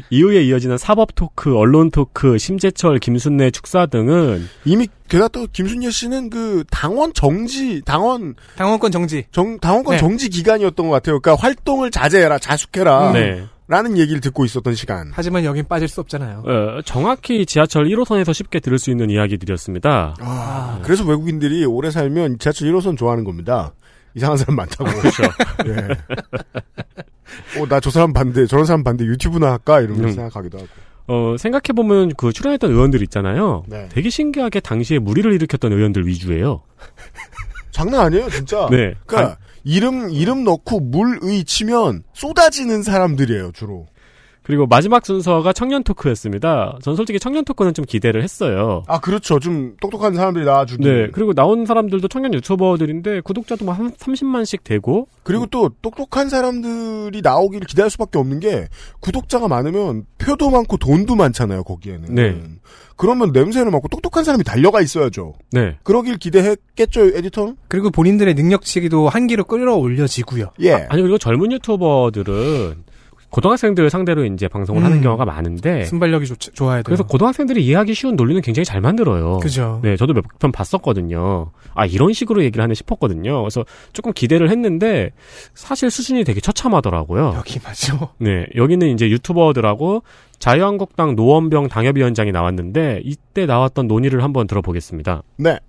이후에 이어지는 사법 토크, 언론 토크, 심재철, 김순례 축사 등은 이미 게다가 또 김순례 씨는 그 당원 정지, 당원 당원권 정지, 정 당원권 네. 정지 기간이었던 것 같아요. 그러니까 활동을 자제해라, 자숙해라. 네. 라는 얘기를 듣고 있었던 시간. 하지만 여긴 빠질 수 없잖아요. 어, 정확히 지하철 1호선에서 쉽게 들을 수 있는 이야기들이었습니다. 아, 그래서 외국인들이 오래 살면 지하철 1호선 좋아하는 겁니다. 이상한 사람 많다고. 그렇죠. 예. 어, 나 저 사람 반대, 저런 사람 반대 유튜브나 할까? 이러면서 음. 생각하기도 하고. 어, 생각해보면 그 출연했던 의원들 있잖아요. 네. 되게 신기하게 당시에 무리를 일으켰던 의원들 위주예요. 장난 아니에요, 진짜. 네. 그러니까 이름 이름 넣고 물의 치면 쏟아지는 사람들이에요, 주로. 그리고 마지막 순서가 청년 토크였습니다. 전 솔직히 청년 토크는 좀 기대를 했어요. 아, 그렇죠. 좀 똑똑한 사람들이 나와주기. 네. 그리고 나온 사람들도 청년 유튜버들인데 구독자도 뭐 한 30만씩 되고 그리고 또 똑똑한 사람들이 나오기를 기대할 수밖에 없는 게 구독자가 많으면 표도 많고 돈도 많잖아요, 거기에는. 네. 그러면 냄새를 맡고 똑똑한 사람이 달려가 있어야죠. 네. 그러길 기대했겠죠, 에디터는? 그리고 본인들의 능력치기도 한기로 끌어올려지고요. 예. 아니 그리고 젊은 유튜버들은 고등학생들 상대로 이제 방송을 음. 하는 경우가 많은데 순발력이 좋, 좋아야 돼요. 그래서 고등학생들이 이해하기 쉬운 논리는 굉장히 잘 만들어요. 그죠. 네, 저도 몇 편 봤었거든요. 아, 이런 식으로 얘기를 하네 싶었거든요. 그래서 조금 기대를 했는데 사실 수준이 되게 처참하더라고요. 여기 맞죠. 네, 여기는 이제 유튜버들하고 자유한국당 노원병 당협위원장이 나왔는데 이때 나왔던 논의를 한번 들어보겠습니다. 네.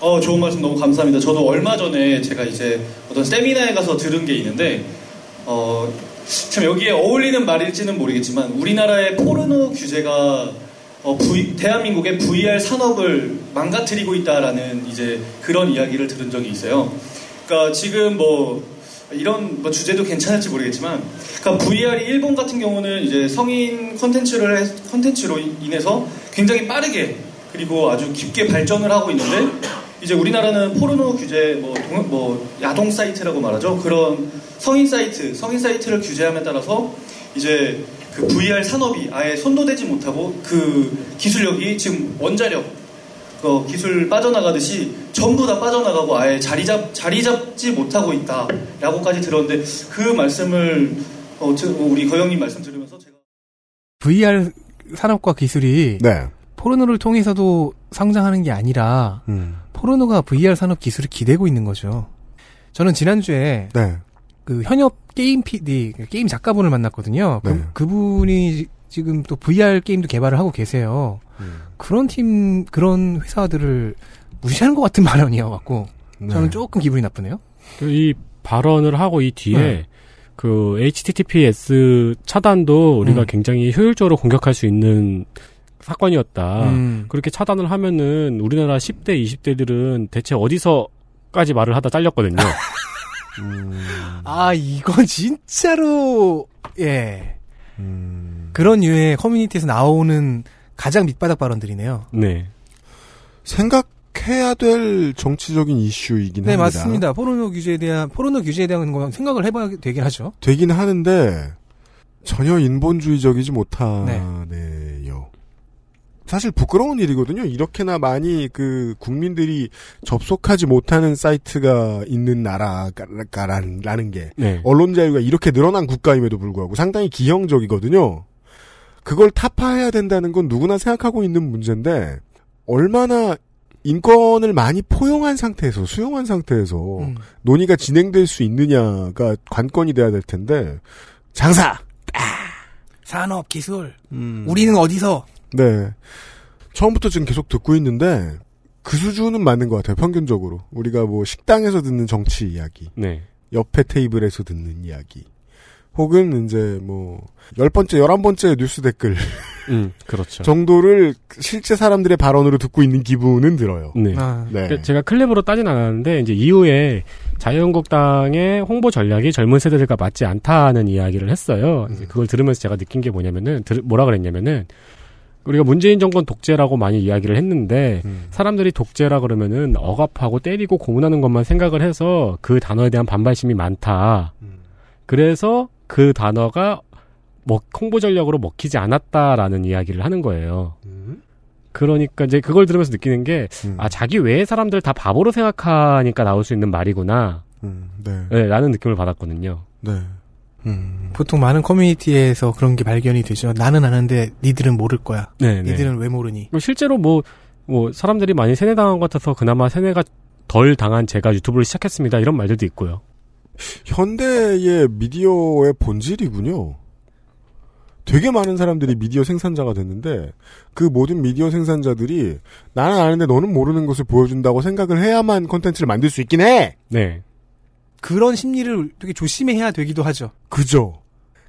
어, 좋은 말씀 너무 감사합니다. 저도 얼마 전에 제가 이제 어떤 세미나에 가서 들은 게 있는데, 어, 참 여기에 어울리는 말일지는 모르겠지만, 우리나라의 포르노 규제가 어, V- 대한민국의 VR 산업을 망가뜨리고 있다라는 이제 그런 이야기를 들은 적이 있어요. 그러니까 지금 뭐 이런 뭐 주제도 괜찮을지 모르겠지만, 그러니까 VR이 일본 같은 경우는 이제 성인 콘텐츠를 해- 콘텐츠로 인해서 굉장히 빠르게 그리고 아주 깊게 발전을 하고 있는데 이제 우리나라는 포르노 규제 뭐, 동- 뭐 야동 사이트라고 말하죠 그런 성인 사이트 성인 사이트를 규제함에 따라서 이제 그 VR 산업이 아예 손도 대지 못하고 그 기술력이 지금 원자력 그 기술 빠져나가듯이 전부 다 빠져나가고 아예 자리 잡 자리 잡지 못하고 있다라고까지 들었는데 그 말씀을 어, 저- 우리 거영님 말씀 들으면서 제가 VR 산업과 기술이 네. 포르노를 통해서도 성장하는 게 아니라 음. 포르노가 VR 산업 기술을 기대고 있는 거죠. 저는 지난주에 네. 그 현역 게임 PD, 그 게임 작가분을 만났거든요. 네. 그, 그분이 지금 또 VR 게임도 개발을 하고 계세요. 음. 그런 팀, 그런 회사들을 무시하는 것 같은 발언이어갖고 저는 네. 조금 기분이 나쁘네요. 이 발언을 하고 이 뒤에 네. 그 HTTPS 차단도 우리가 음. 굉장히 효율적으로 공격할 수 있는 사건이었다. 음. 그렇게 차단을 하면은 우리나라 10대, 20대들은 대체 어디서까지 말을 하다 잘렸거든요. 아, 이건 진짜로, 예. 음. 그런 류의 커뮤니티에서 나오는 가장 밑바닥 발언들이네요. 네. 생각해야 될 정치적인 이슈이긴 네, 합니다. 맞습니다. 포르노 규제에 대한, 포르노 규제에 대한 건 생각을 해봐야 되긴 하죠. 되긴 하는데 전혀 인본주의적이지 못하네요. 사실 부끄러운 일이거든요. 이렇게나 많이 그 국민들이 접속하지 못하는 사이트가 있는 나라라는 게 네. 언론 자유가 이렇게 늘어난 국가임에도 불구하고 상당히 기형적이거든요. 그걸 타파해야 된다는 건 누구나 생각하고 있는 문제인데 얼마나 인권을 많이 포용한 상태에서 수용한 상태에서 음. 논의가 진행될 수 있느냐가 관건이 돼야 될 텐데 장사 산업, 기술. 음. 우리는 어디서? 네. 처음부터 지금 계속 듣고 있는데 그 수준은 맞는 것 같아요. 평균적으로 우리가 뭐 식당에서 듣는 정치 이야기, 네. 옆에 테이블에서 듣는 이야기, 혹은 이제 뭐 열 번째, 열한 번째 뉴스 댓글 음, 그렇죠. 정도를 실제 사람들의 발언으로 듣고 있는 기분은 들어요. 네. 아. 네. 그러니까 제가 클립으로 따진 않았는데 이제 이후에 자유한국당의 홍보 전략이 젊은 세대들과 맞지 않다는 이야기를 했어요. 음. 이제 그걸 들으면서 제가 느낀 게 뭐냐면은 들- 뭐라 그랬냐면은 우리가 문재인 정권 독재라고 많이 이야기를 했는데 음. 사람들이 독재라 그러면은 억압하고 때리고 고문하는 것만 생각을 해서 그 단어에 대한 반발심이 많다. 음. 그래서 그 단어가 먹, 홍보 전략으로 먹히지 않았다라는 이야기를 하는 거예요. 그러니까 이제 그걸 들으면서 느끼는 게, 음. 아, 자기 외의 사람들 다 바보로 생각하니까 나올 수 있는 말이구나. 음, 네. 네, 라는 느낌을 받았거든요. 네. 음. 보통 많은 커뮤니티에서 그런 게 발견이 되죠. 나는 아는데 니들은 모를 거야. 네, 네. 니들은 왜 모르니? 그리고 실제로 뭐, 뭐, 사람들이 많이 세뇌당한 것 같아서 그나마 세뇌가 덜 당한 제가 유튜브를 시작했습니다. 이런 말들도 있고요. 현대의 미디어의 본질이군요. 되게 많은 사람들이 미디어 생산자가 됐는데 그 모든 미디어 생산자들이 나는 아는데 너는 모르는 것을 보여준다고 생각을 해야만 콘텐츠를 만들 수 있긴 해. 네. 그런 심리를 되게 조심해야 되기도 하죠. 그죠.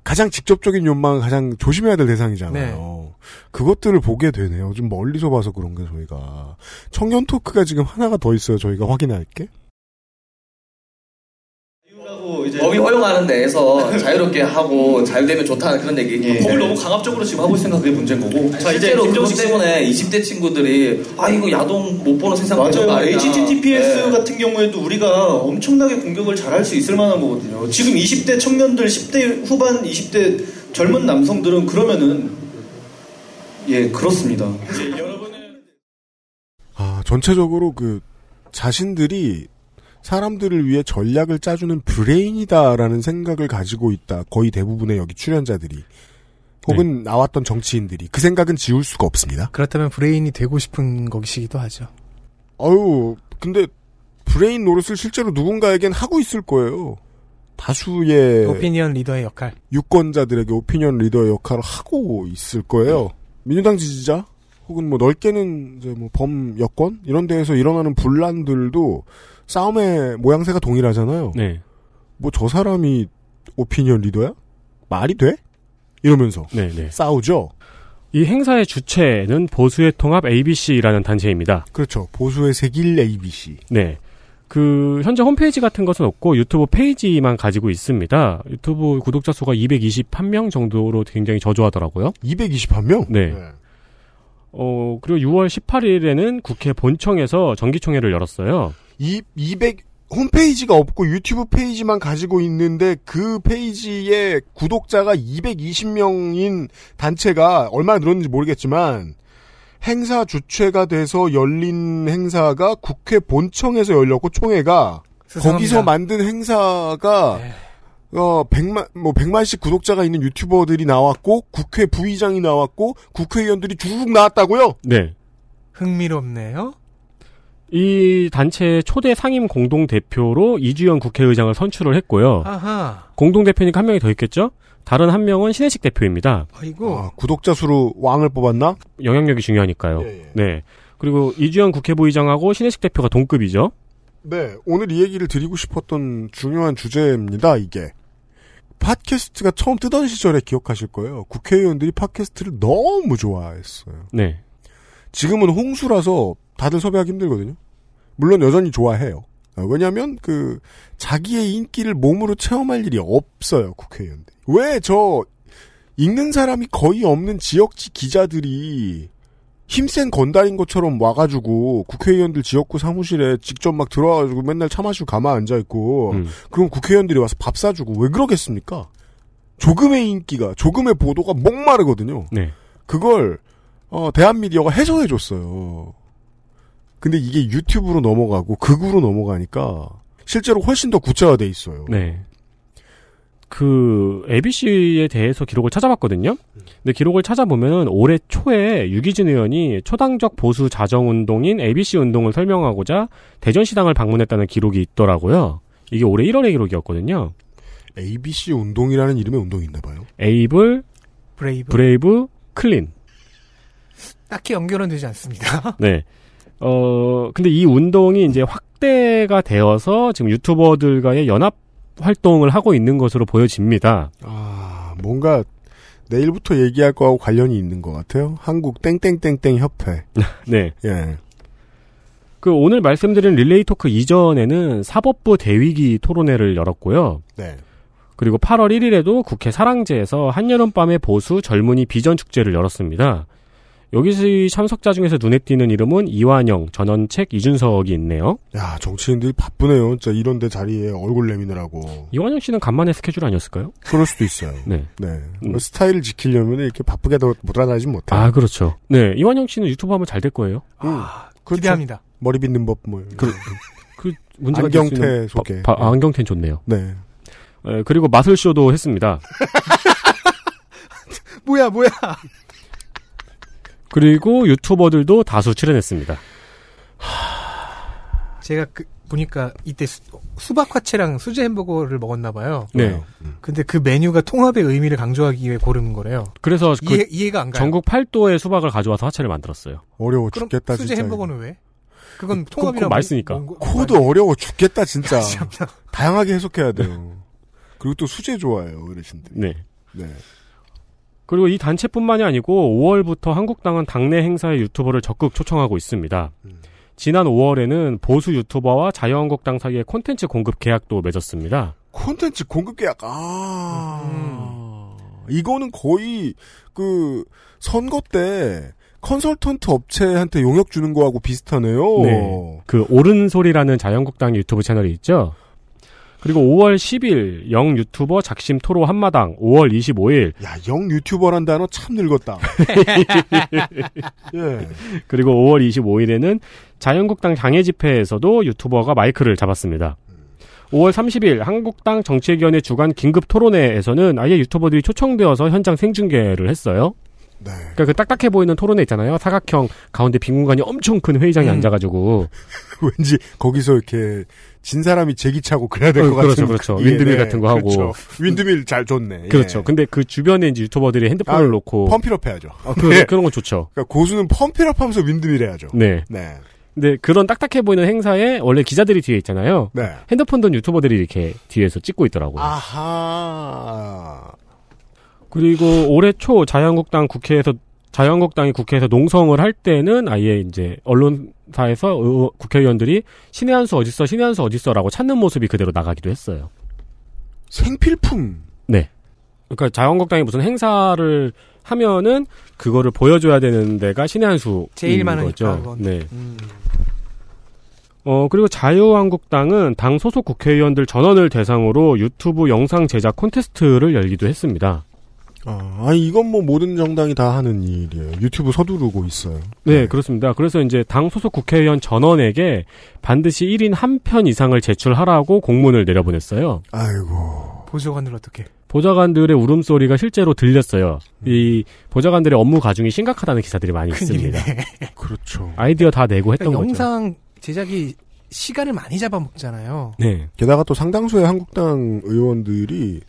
가장 직접적인 욕망은 가장 조심해야 될 대상이잖아요. 그것들을 보게 되네요. 좀 멀리서 봐서 그런 게 저희가 청년 토크가 지금 하나가 더 있어요. 저희가 확인할 게. 법이 허용하는 데에서 자유롭게 하고 자유되면 좋다는 그런 얘기. 예. 법을 너무 강압적으로 지금 하고 있으니까 그게 문제인 거고. 자, 실제로 그것 김정식 씨- 때문에 20대 친구들이 아 이거 야동 못 보는 세상 맞아요. HTTPS 네. 같은 경우에도 우리가 엄청나게 공격을 잘할 수 있을 만한 거거든요. 지금 20대 청년들, 10대 후반, 20대 젊은 남성들은 그러면은 예 그렇습니다. 아, 전체적으로 그 자신들이 사람들을 위해 전략을 짜주는 브레인이다라는 생각을 가지고 있다. 거의 대부분의 여기 출연자들이. 혹은 나왔던 정치인들이. 그 생각은 지울 수가 없습니다. 그렇다면 브레인이 되고 싶은 것이기도 하죠. 아유, 근데 브레인 노릇을 실제로 누군가에겐 하고 있을 거예요. 다수의 오피니언 리더의 역할. 유권자들에게 오피니언 리더의 역할을 하고 있을 거예요. 민주당 지지자 혹은 뭐 넓게는 이제 뭐 범 여권 이런 데에서 일어나는 분란들도 싸움의 모양새가 동일하잖아요. 네. 뭐 저 사람이 오피니언 리더야? 말이 돼? 이러면서 네, 네. 싸우죠. 이 행사의 주체는 보수의 통합 ABC라는 단체입니다. 그렇죠. 보수의 세길 ABC. 네. 그 현재 홈페이지 같은 것은 없고 유튜브 페이지만 가지고 있습니다. 유튜브 구독자 수가 221명 정도로 굉장히 저조하더라고요. 221명? 네. 어, 그리고 6월 18일에는 국회 본청에서 정기총회를 열었어요. 이 200 홈페이지가 없고 유튜브 페이지만 가지고 있는데 그 페이지에 구독자가 220명인 단체가 얼마나 늘었는지 모르겠지만 행사 주최가 돼서 열린 행사가 국회 본청에서 열렸고 총회가 수상합니다. 거기서 만든 행사가 어 100만 뭐 100만씩 구독자가 있는 유튜버들이 나왔고 국회 부의장이 나왔고 국회의원들이 주룩 나왔다고요? 네. 흥미롭네요. 이 단체의 초대 상임 공동 대표로 이주연 국회의장을 선출을 했고요. 아하. 공동 대표니까 한 명이 더 있겠죠? 다른 한 명은 신혜식 대표입니다. 아이고. 아, 구독자 수로 왕을 뽑았나? 영향력이 중요하니까요. 예, 네. 그리고 이주연 국회부의장하고 신혜식 대표가 동급이죠. 네, 오늘 이 얘기를 드리고 싶었던 중요한 주제입니다, 이게. 팟캐스트가 처음 뜨던 시절에 기억하실 거예요. 국회의원들이 팟캐스트를 너무 좋아했어요. 네. 지금은 홍수라서 다들 섭외하기 힘들거든요. 물론 여전히 좋아해요. 아, 왜냐하면 그 자기의 인기를 몸으로 체험할 일이 없어요 국회의원들. 왜 저 읽는 사람이 거의 없는 지역지 기자들이 힘센 건달인 것처럼 와가지고 국회의원들 지역구 사무실에 직접 막 들어와가지고 맨날 차 마시고 가만 앉아 있고 그럼 국회의원들이 와서 밥 사주고 왜 그러겠습니까? 조금의 인기가 조금의 보도가 목마르거든요. 네. 그걸 어, 대한미디어가 해소해줬어요. 근데 이게 유튜브로 넘어가고 극으로 넘어가니까 실제로 훨씬 더 구체화돼 있어요. 네. 그 ABC에 대해서 기록을 찾아봤거든요. 근데 기록을 찾아보면은 올해 초에 유기진 의원이 초당적 보수 자정 운동인 ABC 운동을 설명하고자 대전시당을 방문했다는 기록이 있더라고요. 이게 올해 1월의 기록이었거든요. ABC 운동이라는 이름의 운동이 있나 봐요. Able, Brave, Brave, Clean. 딱히 연결은 되지 않습니다. 네. 어, 근데 이 운동이 이제 확대가 되어서 지금 유튜버들과의 연합 활동을 하고 있는 것으로 보여집니다. 아, 뭔가 내일부터 얘기할 거하고 관련이 있는 것 같아요. 한국 땡땡땡땡 협회. 네. 예. 그 오늘 말씀드린 릴레이 토크 이전에는 사법부 대위기 토론회를 열었고요. 네. 그리고 8월 1일에도 국회 사랑제에서 한여름밤의 보수 젊은이 비전 축제를 열었습니다. 여기서 이 참석자 중에서 눈에 띄는 이름은 이완영, 전원책, 이준석이 있네요. 야, 정치인들이 바쁘네요. 진짜 이런 데 자리에 얼굴 내미느라고. 이완영 씨는 간만에 스케줄 아니었을까요? 그럴 수도 있어요. 네. 네. 스타일을 지키려면 이렇게 바쁘게 도- 돌아다니지 못해요. 아, 그렇죠. 네, 이완영 씨는 유튜브 하면 잘 될 거예요. 그렇죠. 기대합니다. 머리 빗는 법, 뭐. 그, 그 문제가 안경태 소개. 바- 바- 아, 안경태는 좋네요. 네. 에, 그리고 마술쇼도 했습니다. 뭐야, 뭐야. 그리고 유튜버들도 다수 출연했습니다. 제가 그, 보니까 이때 수, 수박 화채랑 수제 햄버거를 먹었나 봐요. 네. 근데 그 메뉴가 통합의 의미를 강조하기 위해 고르는 거래요. 그래서 그 이해, 이해 가 안 가요. 전국 8도의 수박을 가져와서 화채를 만들었어요. 어려워 그럼 죽겠다, 수제 진짜. 햄버거는 왜? 그건 통합이랑 뭔- 코드 어려워 죽겠다, 진짜. 다양하게 해석해야 돼요. 그리고 또 수제 좋아해요, 어르신들. 네. 네. 그리고 이 단체뿐만이 아니고 5월부터 한국당은 당내 행사에 유튜버를 적극 초청하고 있습니다. 지난 5월에는 보수 유튜버와 자유한국당 사이에 콘텐츠 공급 계약도 맺었습니다. 콘텐츠 공급 계약, 아. 이거는 거의, 그, 선거 때, 컨설턴트 업체한테 용역 주는 거하고 비슷하네요. 네. 그 옳은 소리라는 자유한국당 유튜브 채널이 있죠. 그리고 5월 10일 영 유튜버 작심 토로 한마당 5월 25일 야, 영 유튜버란 단어 참 늙었다. 예. 그리고 5월 25일에는 자유한국당 장애 집회에서도 유튜버가 마이크를 잡았습니다. 5월 30일 한국당 정치위원회 주간 긴급 토론회에서는 아예 유튜버들이 초청되어서 현장 생중계를 했어요. 네. 그러니까 그 딱딱해 보이는 토론회 있잖아요. 사각형 가운데 빈 공간이 엄청 큰 회의장에 음. 앉아가지고 왠지 거기서 이렇게 진 사람이 제기차고 그래야 될것 어, 같은 그렇죠, 그렇죠. 예, 윈드밀 네, 같은 거 하고. 그렇죠. 윈드밀 잘 좋네. 예. 그렇죠. 근데 그 주변에 이제 유튜버들이 핸드폰을 아, 놓고 펌필업 해야죠. 아, 그, 네. 그런 건 좋죠. 그러니까 고수는 펌필업 하면서 윈드밀 해야죠. 네. 네. 근데 그런 딱딱해 보이는 행사에 원래 기자들이 뒤에 있잖아요. 네. 핸드폰 든 유튜버들이 이렇게 뒤에서 찍고 있더라고요. 아하. 그리고 올해 초 자유한국당 국회에서 자유한국당이 국회에서 농성을 할 때는 아예 이제 언론사에서 의- 국회의원들이 신의 한 수 어딨어, 신의 한 수 어딨어라고 찾는 모습이 그대로 나가기도 했어요. 생필품. 네. 그러니까 자유한국당이 무슨 행사를 하면은 그거를 보여줘야 되는 데가 신의 한 수 제일 많으니까, 거죠. 네. 음. 어 그리고 자유한국당은 당 소속 국회의원들 전원을 대상으로 유튜브 영상 제작 콘테스트를 열기도 했습니다. 아, 아니 이건 뭐 모든 정당이 다 하는 일이에요. 유튜브 서두르고 있어요. 네, 그렇습니다. 그래서 이제 당 소속 국회의원 전원에게 반드시 1인 한 편 이상을 제출하라고 공문을 내려보냈어요. 아이고. 보조관들 어떻게? 보좌관들의 울음소리가 실제로 들렸어요. 이 보좌관들의 업무 가중이 심각하다는 기사들이 많이 있습니다. 그렇죠. 아이디어 다 내고 했던 그러니까 거죠. 영상 제작이 시간을 많이 잡아먹잖아요. 네. 게다가 또 상당수의 한국당 의원들이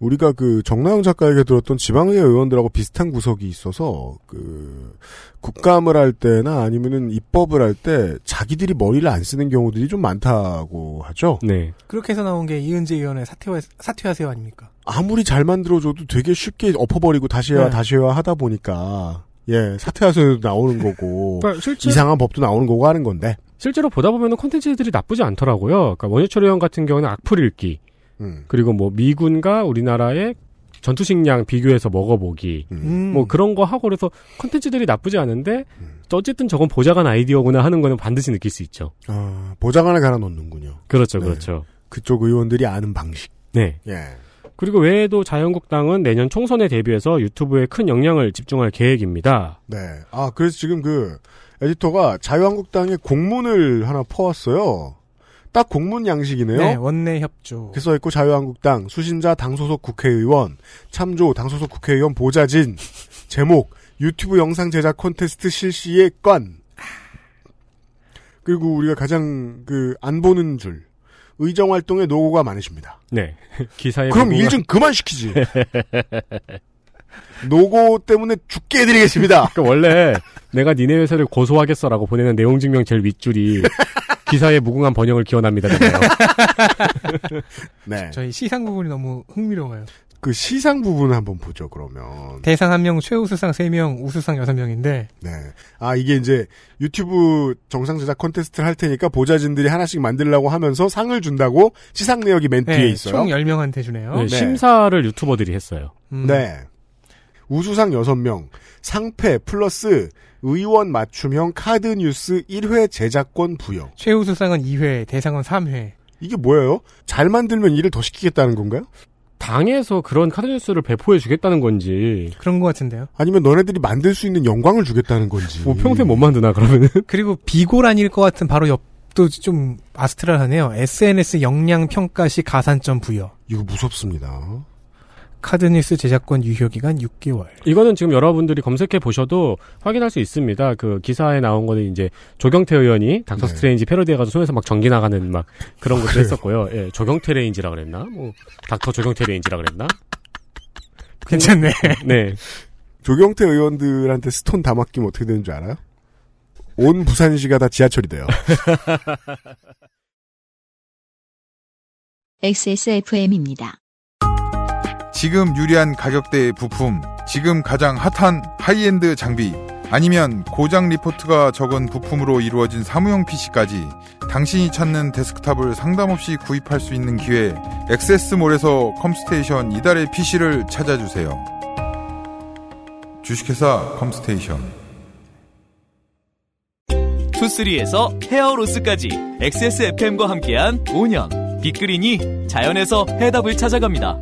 우리가 그 정나영 작가에게 들었던 지방의회 의원들하고 비슷한 구석이 있어서 그 국감을 할 때나 아니면은 입법을 할 때 자기들이 머리를 안 쓰는 경우들이 좀 많다고 하죠. 네. 그렇게 해서 나온 게 이은재 의원의 사퇴하, 사퇴하세요 아닙니까? 아무리 잘 만들어줘도 되게 쉽게 엎어버리고 다시 해와 네. 다시 해와 하다 보니까 예 사퇴하세요도 나오는 거고 그러니까 실제- 이상한 법도 나오는 거고 하는 건데 실제로 보다 보면 콘텐츠들이 나쁘지 않더라고요. 그러니까 원유철 의원 같은 경우는 악플 읽기, 음. 그리고 뭐 미군과 우리나라의 전투식량 비교해서 먹어보기, 음. 뭐 그런 거 하고 그래서 콘텐츠들이 나쁘지 않은데 어쨌든 저건 보좌관 아이디어구나 하는 거는 반드시 느낄 수 있죠. 아, 보좌관을 갈아 놓는군요. 그렇죠, 네. 그렇죠. 그쪽 의원들이 아는 방식. 네. 예. 그리고 외에도 자유한국당은 내년 총선에 대비해서 유튜브에 큰 영향을 집중할 계획입니다. 네. 아, 그래서 지금 그 에디터가 자유한국당에 공문을 하나 퍼왔어요. 딱 공문 양식이네요. 네, 원내 협조. 그래서 있고 자유한국당 수신자 당 소속 국회의원 참조 당 소속 국회의원 보좌진 제목 유튜브 영상 제작 콘테스트 실시의 건 그리고 우리가 가장 그 안 보는 줄 의정 활동에 노고가 많으십니다. 네. 기사에 그럼 일 좀 그만 시키지. 노고 때문에 죽게 해드리겠습니다. 그러니까 원래 내가 니네 회사를 고소하겠어라고 보내는 내용 증명 제일 윗줄이 기사의 무궁한 번영을 기원합니다. 네. 저희 시상 부분이 너무 흥미로워요. 그 시상 부분 한번 보죠, 그러면. 대상 1명, 최우수상 3명, 우수상 6명인데 네. 아, 이게 이제 유튜브 정상 제작 콘테스트를 할 테니까 보좌진들이 하나씩 만들라고 하면서 상을 준다고 시상 내역이 맨 뒤에 네, 있어요. 총 10명한테 주네요. 네, 심사를 유튜버들이 했어요. 음. 네. 우수상 6명, 상패 플러스 의원 맞춤형 카드 뉴스 1회 제작권 부여. 최우수상은 2회, 대상은 3회. 이게 뭐예요? 잘 만들면 일을 더 시키겠다는 건가요? 당에서 그런 카드 뉴스를 배포해 주겠다는 건지. 그런 것 같은데요. 아니면 너네들이 만들 수 있는 영광을 주겠다는 건지. 뭐 평생 못 만드나 그러면은. 그리고 비고란일 것 같은 바로 옆도 좀 astral하네요. SNS 역량 평가 시 가산점 부여. 이거 무섭습니다. 카드뉴스 제작권 유효 기간 6개월. 이거는 지금 여러분들이 검색해 보셔도 확인할 수 있습니다. 그 기사에 나온 거는 이제 조경태 의원이 닥터 네. 스트레인지 패러디해가지고 손에서 막 전기 나가는 막 그런 것도 그래요? 했었고요. 예, 조경태 레인지라 그랬나? 뭐 닥터 조경태 레인지라 그랬나? 괜찮네. 네. 조경태 의원들한테 stone 다 맡기면 어떻게 되는 줄 알아요? 온 부산시가 다 지하철이 돼요. XSFM입니다. 지금 유리한 가격대의 부품, 지금 가장 핫한 하이엔드 장비, 아니면 고장 리포트가 적은 부품으로 이루어진 사무용 PC까지 당신이 찾는 데스크탑을 상담 없이 구입할 수 있는 기회, XS몰에서 컴스테이션 이달의 PC를 찾아주세요. 주식회사 컴스테이션. 투쓰리에서 헤어로스까지 XSFM과 함께한 5년. 빅그린이 자연에서 해답을 찾아갑니다.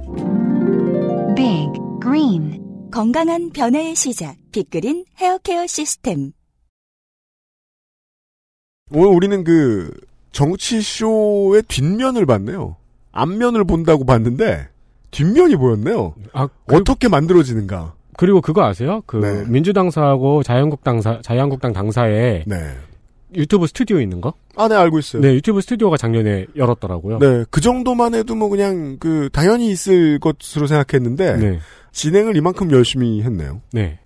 Green 건강한 변화의 시작 빅그린 헤어케어 시스템 오늘 우리는 그 정치 쇼의 뒷면을 봤네요. 앞면을 본다고 봤는데 뒷면이 보였네요. 아, 어떻게 만들어지는가. 그리고 그거 아세요? 그 네. 민주당사하고 자유한국당 사 자유한국당 당사에 유튜브 스튜디오 있는 거? 아, 네, 알고 있어요. 네, 유튜브 스튜디오가 작년에 열었더라고요. 네, 그 정도만 해도 뭐 그냥 그 당연히 있을 것으로 생각했는데 네. 진행을 이만큼 열심히 했네요. 네.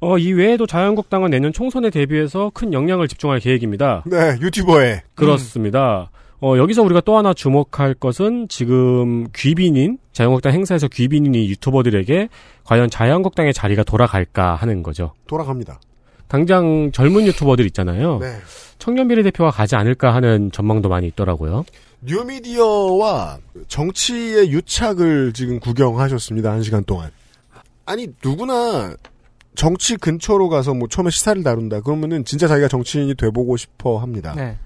어, 이 외에도 자유한국당은 내년 총선에 대비해서 큰 역량을 집중할 계획입니다. 네, 유튜버에. 그렇습니다. 어, 여기서 우리가 또 하나 주목할 것은 지금 귀빈인, 자유한국당 행사에서 귀빈인 이 유튜버들에게 과연 자유한국당의 자리가 돌아갈까 하는 거죠. 돌아갑니다. 당장 젊은 유튜버들 있잖아요. 네. 청년 비례대표가 가지 않을까 하는 전망도 많이 있더라고요. 뉴미디어와 정치의 유착을 지금 구경하셨습니다. 한 시간 동안. 아니, 누구나 정치 근처로 가서 뭐 처음에 시사를 다룬다. 그러면은 진짜 자기가 정치인이 돼보고 싶어 합니다. 네.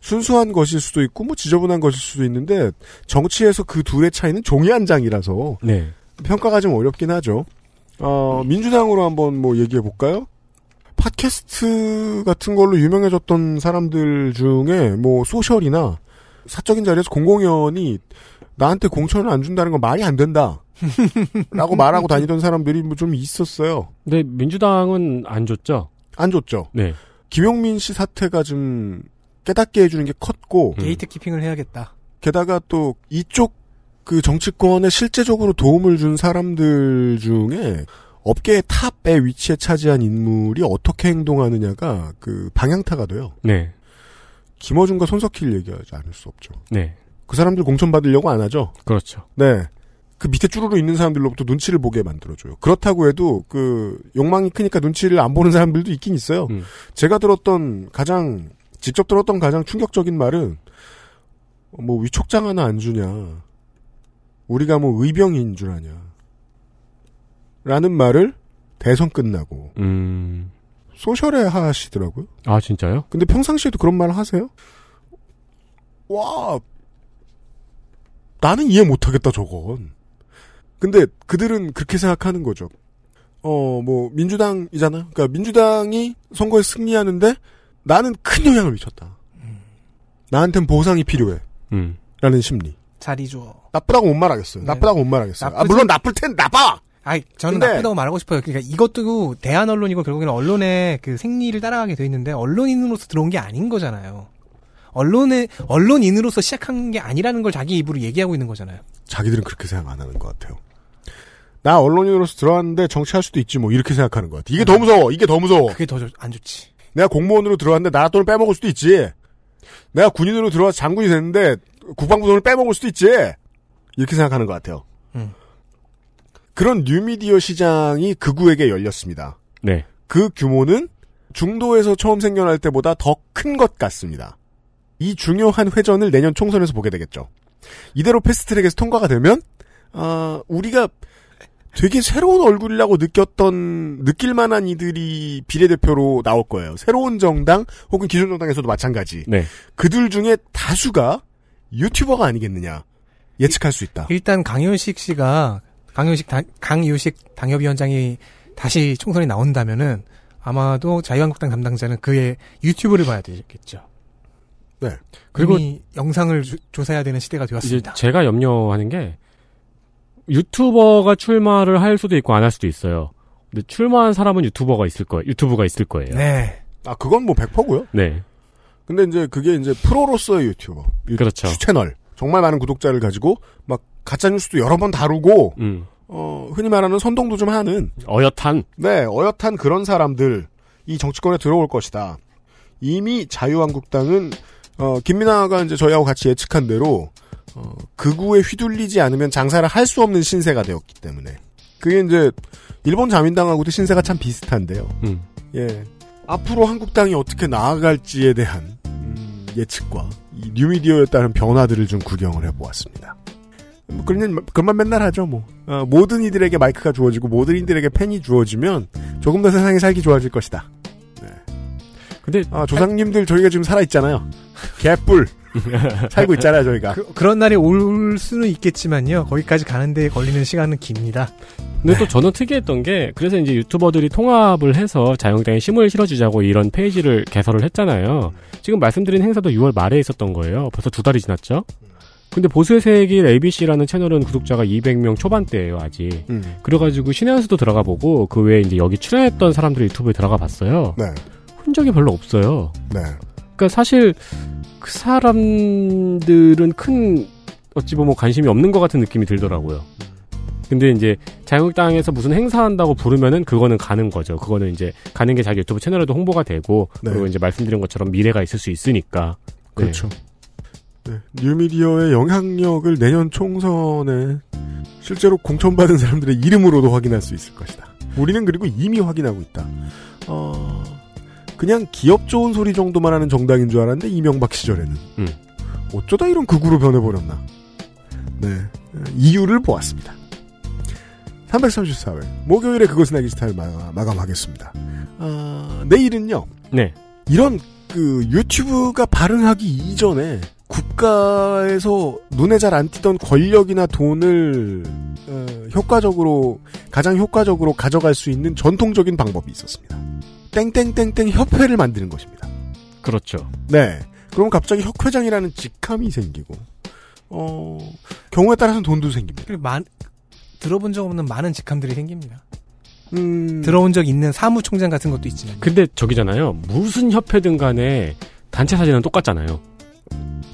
순수한 것일 수도 있고 뭐 지저분한 것일 수도 있는데 정치에서 그 둘의 차이는 종이 한 장이라서 네. 평가가 좀 어렵긴 하죠. 어, 민주당으로 한번 뭐 얘기해 볼까요? 팟캐스트 같은 걸로 유명해졌던 사람들 중에 뭐 소셜이나 사적인 자리에서 공공연히 나한테 공천을 안 준다는 건 말이 안 된다. 라고 말하고 다니던 사람들이 뭐 좀 있었어요. 근데 민주당은 안 줬죠? 안 줬죠. 네. 김용민 씨 사태가 좀 깨닫게 해주는 게 컸고. gatekeeping을 해야겠다. 게다가 또 이쪽 그 정치권에 실제적으로 도움을 준 사람들 중에 업계의 탑에 위치에 차지한 인물이 어떻게 행동하느냐가 그 방향타가 돼요. 네. 김어준과 손석희를 얘기하지 않을 수 없죠. 네. 그 사람들 공천 받으려고 안 하죠. 그렇죠. 네. 그 밑에 쭈루루 있는 사람들로부터 눈치를 보게 만들어줘요. 그렇다고 해도 그 욕망이 크니까 눈치를 안 보는 사람들도 있긴 있어요. 음. 제가 들었던 가장 직접 들었던 가장 충격적인 말은 뭐 위촉장 하나 안 주냐. 우리가 뭐 의병인 줄 아냐. 라는 말을 대선 끝나고 음. 소셜에 하시더라고요. 아, 진짜요? 근데 평상시에도 그런 말 하세요? 와, 나는 이해 못하겠다, 저건. 근데 그들은 그렇게 생각하는 거죠. 어, 뭐, 민주당이잖아. 그러니까 민주당이 선거에 승리하는데 나는 큰 영향을 미쳤다. 나한텐 보상이 필요해. 음. 라는 심리. 자리 줘. 나쁘다고 못 말하겠어요. 나쁘다고 못 말하겠어요. 아, 나쁘지- 물론 나쁠 텐 나빠! 아이, 저는 근데- 나쁘다고 말하고 싶어요. 그러니까 이것도 대한 언론이고 결국에는 언론의 그 생리를 따라가게 돼 있는데 언론인으로서 들어온 게 아닌 거잖아요. 언론의 언론인으로서 시작한 게 아니라는 걸 자기 입으로 얘기하고 있는 거잖아요. 자기들은 그렇게 생각 안 하는 것 같아요. 나 언론인으로서 들어왔는데 정치할 수도 있지 뭐 이렇게 생각하는 것 같아. 이게 더 무서워. 이게 더 무서워. 그게 더 안 좋지. 내가 공무원으로 들어왔는데 나라 돈을 빼먹을 수도 있지. 내가 군인으로 들어와서 장군이 됐는데 국방부 돈을 빼먹을 수도 있지. 이렇게 생각하는 것 같아요. 음. 그런 뉴미디어 시장이 극우에게 열렸습니다. 네. 그 규모는 중도에서 처음 생겨날 때보다 더 큰 것 같습니다. 이 중요한 회전을 내년 총선에서 보게 되겠죠. 이대로 패스트트랙에서 통과가 되면 아, 우리가 되게 새로운 얼굴이라고 느꼈던 느낄 만한 이들이 비례대표로 나올 거예요. 새로운 정당 혹은 기존 정당에서도 마찬가지. 네. 그들 중에 다수가 유튜버가 아니겠느냐 예측할 수 있다. 일단 강효식 씨가 강효식 당, 강유식 당협위원장이 다시 총선에 나온다면은 아마도 자유한국당 담당자는 그의 유튜브를 봐야 되겠죠. 네. 그리고 이미 영상을 조- 조사해야 되는 시대가 되었습니다. 제가 염려하는 게 유튜버가 출마를 할 수도 있고 안 할 수도 있어요. 근데 출마한 사람은 유튜버가 있을 거예요. 유튜브가 있을 거예요. 네. 아 그건 뭐 100%고요. 네. 근데 이제 그게 이제 프로로서의 유튜버. 유- 그렇죠. 채널. 정말 많은 구독자를 가지고 막 가짜 뉴스도 여러 번 다루고 음. 어, 흔히 말하는 선동도 좀 하는 어엿한 네, 어엿한 그런 사람들 이 정치권에 들어올 것이다. 이미 자유한국당은 어, 김민아가 이제 저희하고 같이 예측한 대로 어, 극우에 휘둘리지 않으면 장사를 할 수 없는 신세가 되었기 때문에 그게 이제 일본 자민당하고도 신세가 참 비슷한데요. 음. 예. 앞으로 한국당이 어떻게 나아갈지에 대한 음, 예측과 이 뉴미디어에 따른 변화들을 좀 구경을 해보았습니다. 뭐 그런 그만 맨날 하죠 뭐 어, 모든 이들에게 마이크가 주어지고 모든 이들에게 펜이 주어지면 조금 더 세상이 살기 좋아질 것이다. 근데 아, 조상님들 저희가 지금 살아 있잖아요. 개뿔 살고 있잖아요 저희가. 그, 그런 날이 올 수는 있겠지만요. 거기까지 가는데 걸리는 시간은 깁니다. 근데 또 저는 특이했던 게 그래서 이제 유튜버들이 통합을 해서 자유한국당에 힘을 실어주자고 이런 페이지를 개설을 했잖아요. 지금 말씀드린 행사도 6월 말에 있었던 거예요. 벌써 두 달이 지났죠. 근데 보수의 세길 ABC라는 채널은 구독자가 200명 초반대예요 아직. 음. 그래가지고 신의 한수도 들어가 보고 그 외에 이제 여기 출연했던 사람들의 유튜브에 들어가 봤어요. 네. 흔적이 별로 없어요. 네. 그러니까 사실 그 사람들은 큰 어찌 보면 관심이 없는 것 같은 느낌이 들더라고요. 근데 이제 자유한국당에서 무슨 행사한다고 부르면은 그거는 가는 거죠. 그거는 이제 가는 게 자기 유튜브 채널에도 홍보가 되고 네. 그리고 이제 말씀드린 것처럼 미래가 있을 수 있으니까. 네. 그렇죠. 네, 뉴미디어의 영향력을 내년 총선에 실제로 공천받은 사람들의 이름으로도 확인할 수 있을 것이다. 우리는 그리고 이미 확인하고 있다. 어, 그냥 기업 좋은 소리 정도만 하는 정당인 줄 알았는데 이명박 시절에는 음. 어쩌다 이런 극우로 변해버렸나. 네, 이유를 보았습니다. 334회 목요일에 그것은 알기 스타일 마감, 하겠습니다 내일은요. 네. 이런 그 유튜브가 발흥하기 이전에 국가에서 눈에 잘 안 띄던 권력이나 돈을 어, 효과적으로 가장 효과적으로 가져갈 수 있는 전통적인 방법이 있었습니다. 땡땡땡땡 협회를 만드는 것입니다. 그렇죠. 네. 그럼 갑자기 협회장이라는 직함이 생기고 어 경우에 따라서는 돈도 생깁니다. 그리고 많, 들어본 적 없는 많은 직함들이 생깁니다. 음. 들어온 적 있는 사무총장 같은 것도 있지만. 근데 저기잖아요. 무슨 협회든 간에 단체 사진은 똑같잖아요.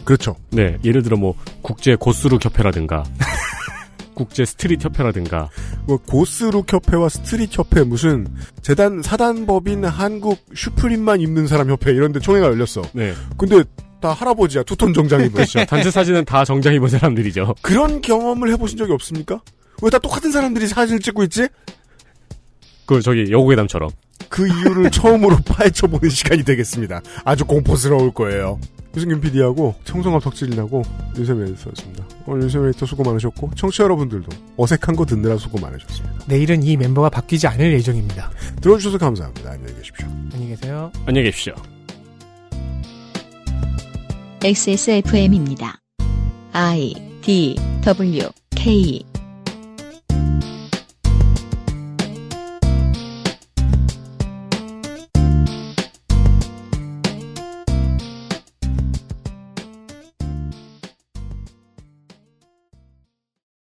그렇죠. 네. 예를 들어 뭐 국제 goth look 협회라든가 국제 street 협회라든가 뭐 goth look 협회와 street 협회 무슨 재단 사단법인 한국 슈프림만 입는 사람 협회 이런 데 총회가 열렸어. 네. 근데 다 할아버지야 투톤 정장 입은. 그렇죠. 단체 사진은 다 정장 입은 사람들이죠. 그런 경험을 해보신 적이 없습니까? 왜 다 똑같은 사람들이 사진을 찍고 있지? 그 저기 여고괴담처럼. 그 이유를 처음으로 파헤쳐 보는 시간이 되겠습니다. 아주 공포스러울 거예요. 유승균 PD하고 청성합 덕질이라고 윤세미 에디터였습니다. 오늘 에디터 수고 많으셨고 청취자 여러분들도 어색한 거 듣느라 수고 많으셨습니다. 내일은 이 멤버가 바뀌지 않을 예정입니다. 들어주셔서 감사합니다. 안녕히 계십시오. 안녕히 계세요. 안녕히 계십시오. XSFM입니다. I D W K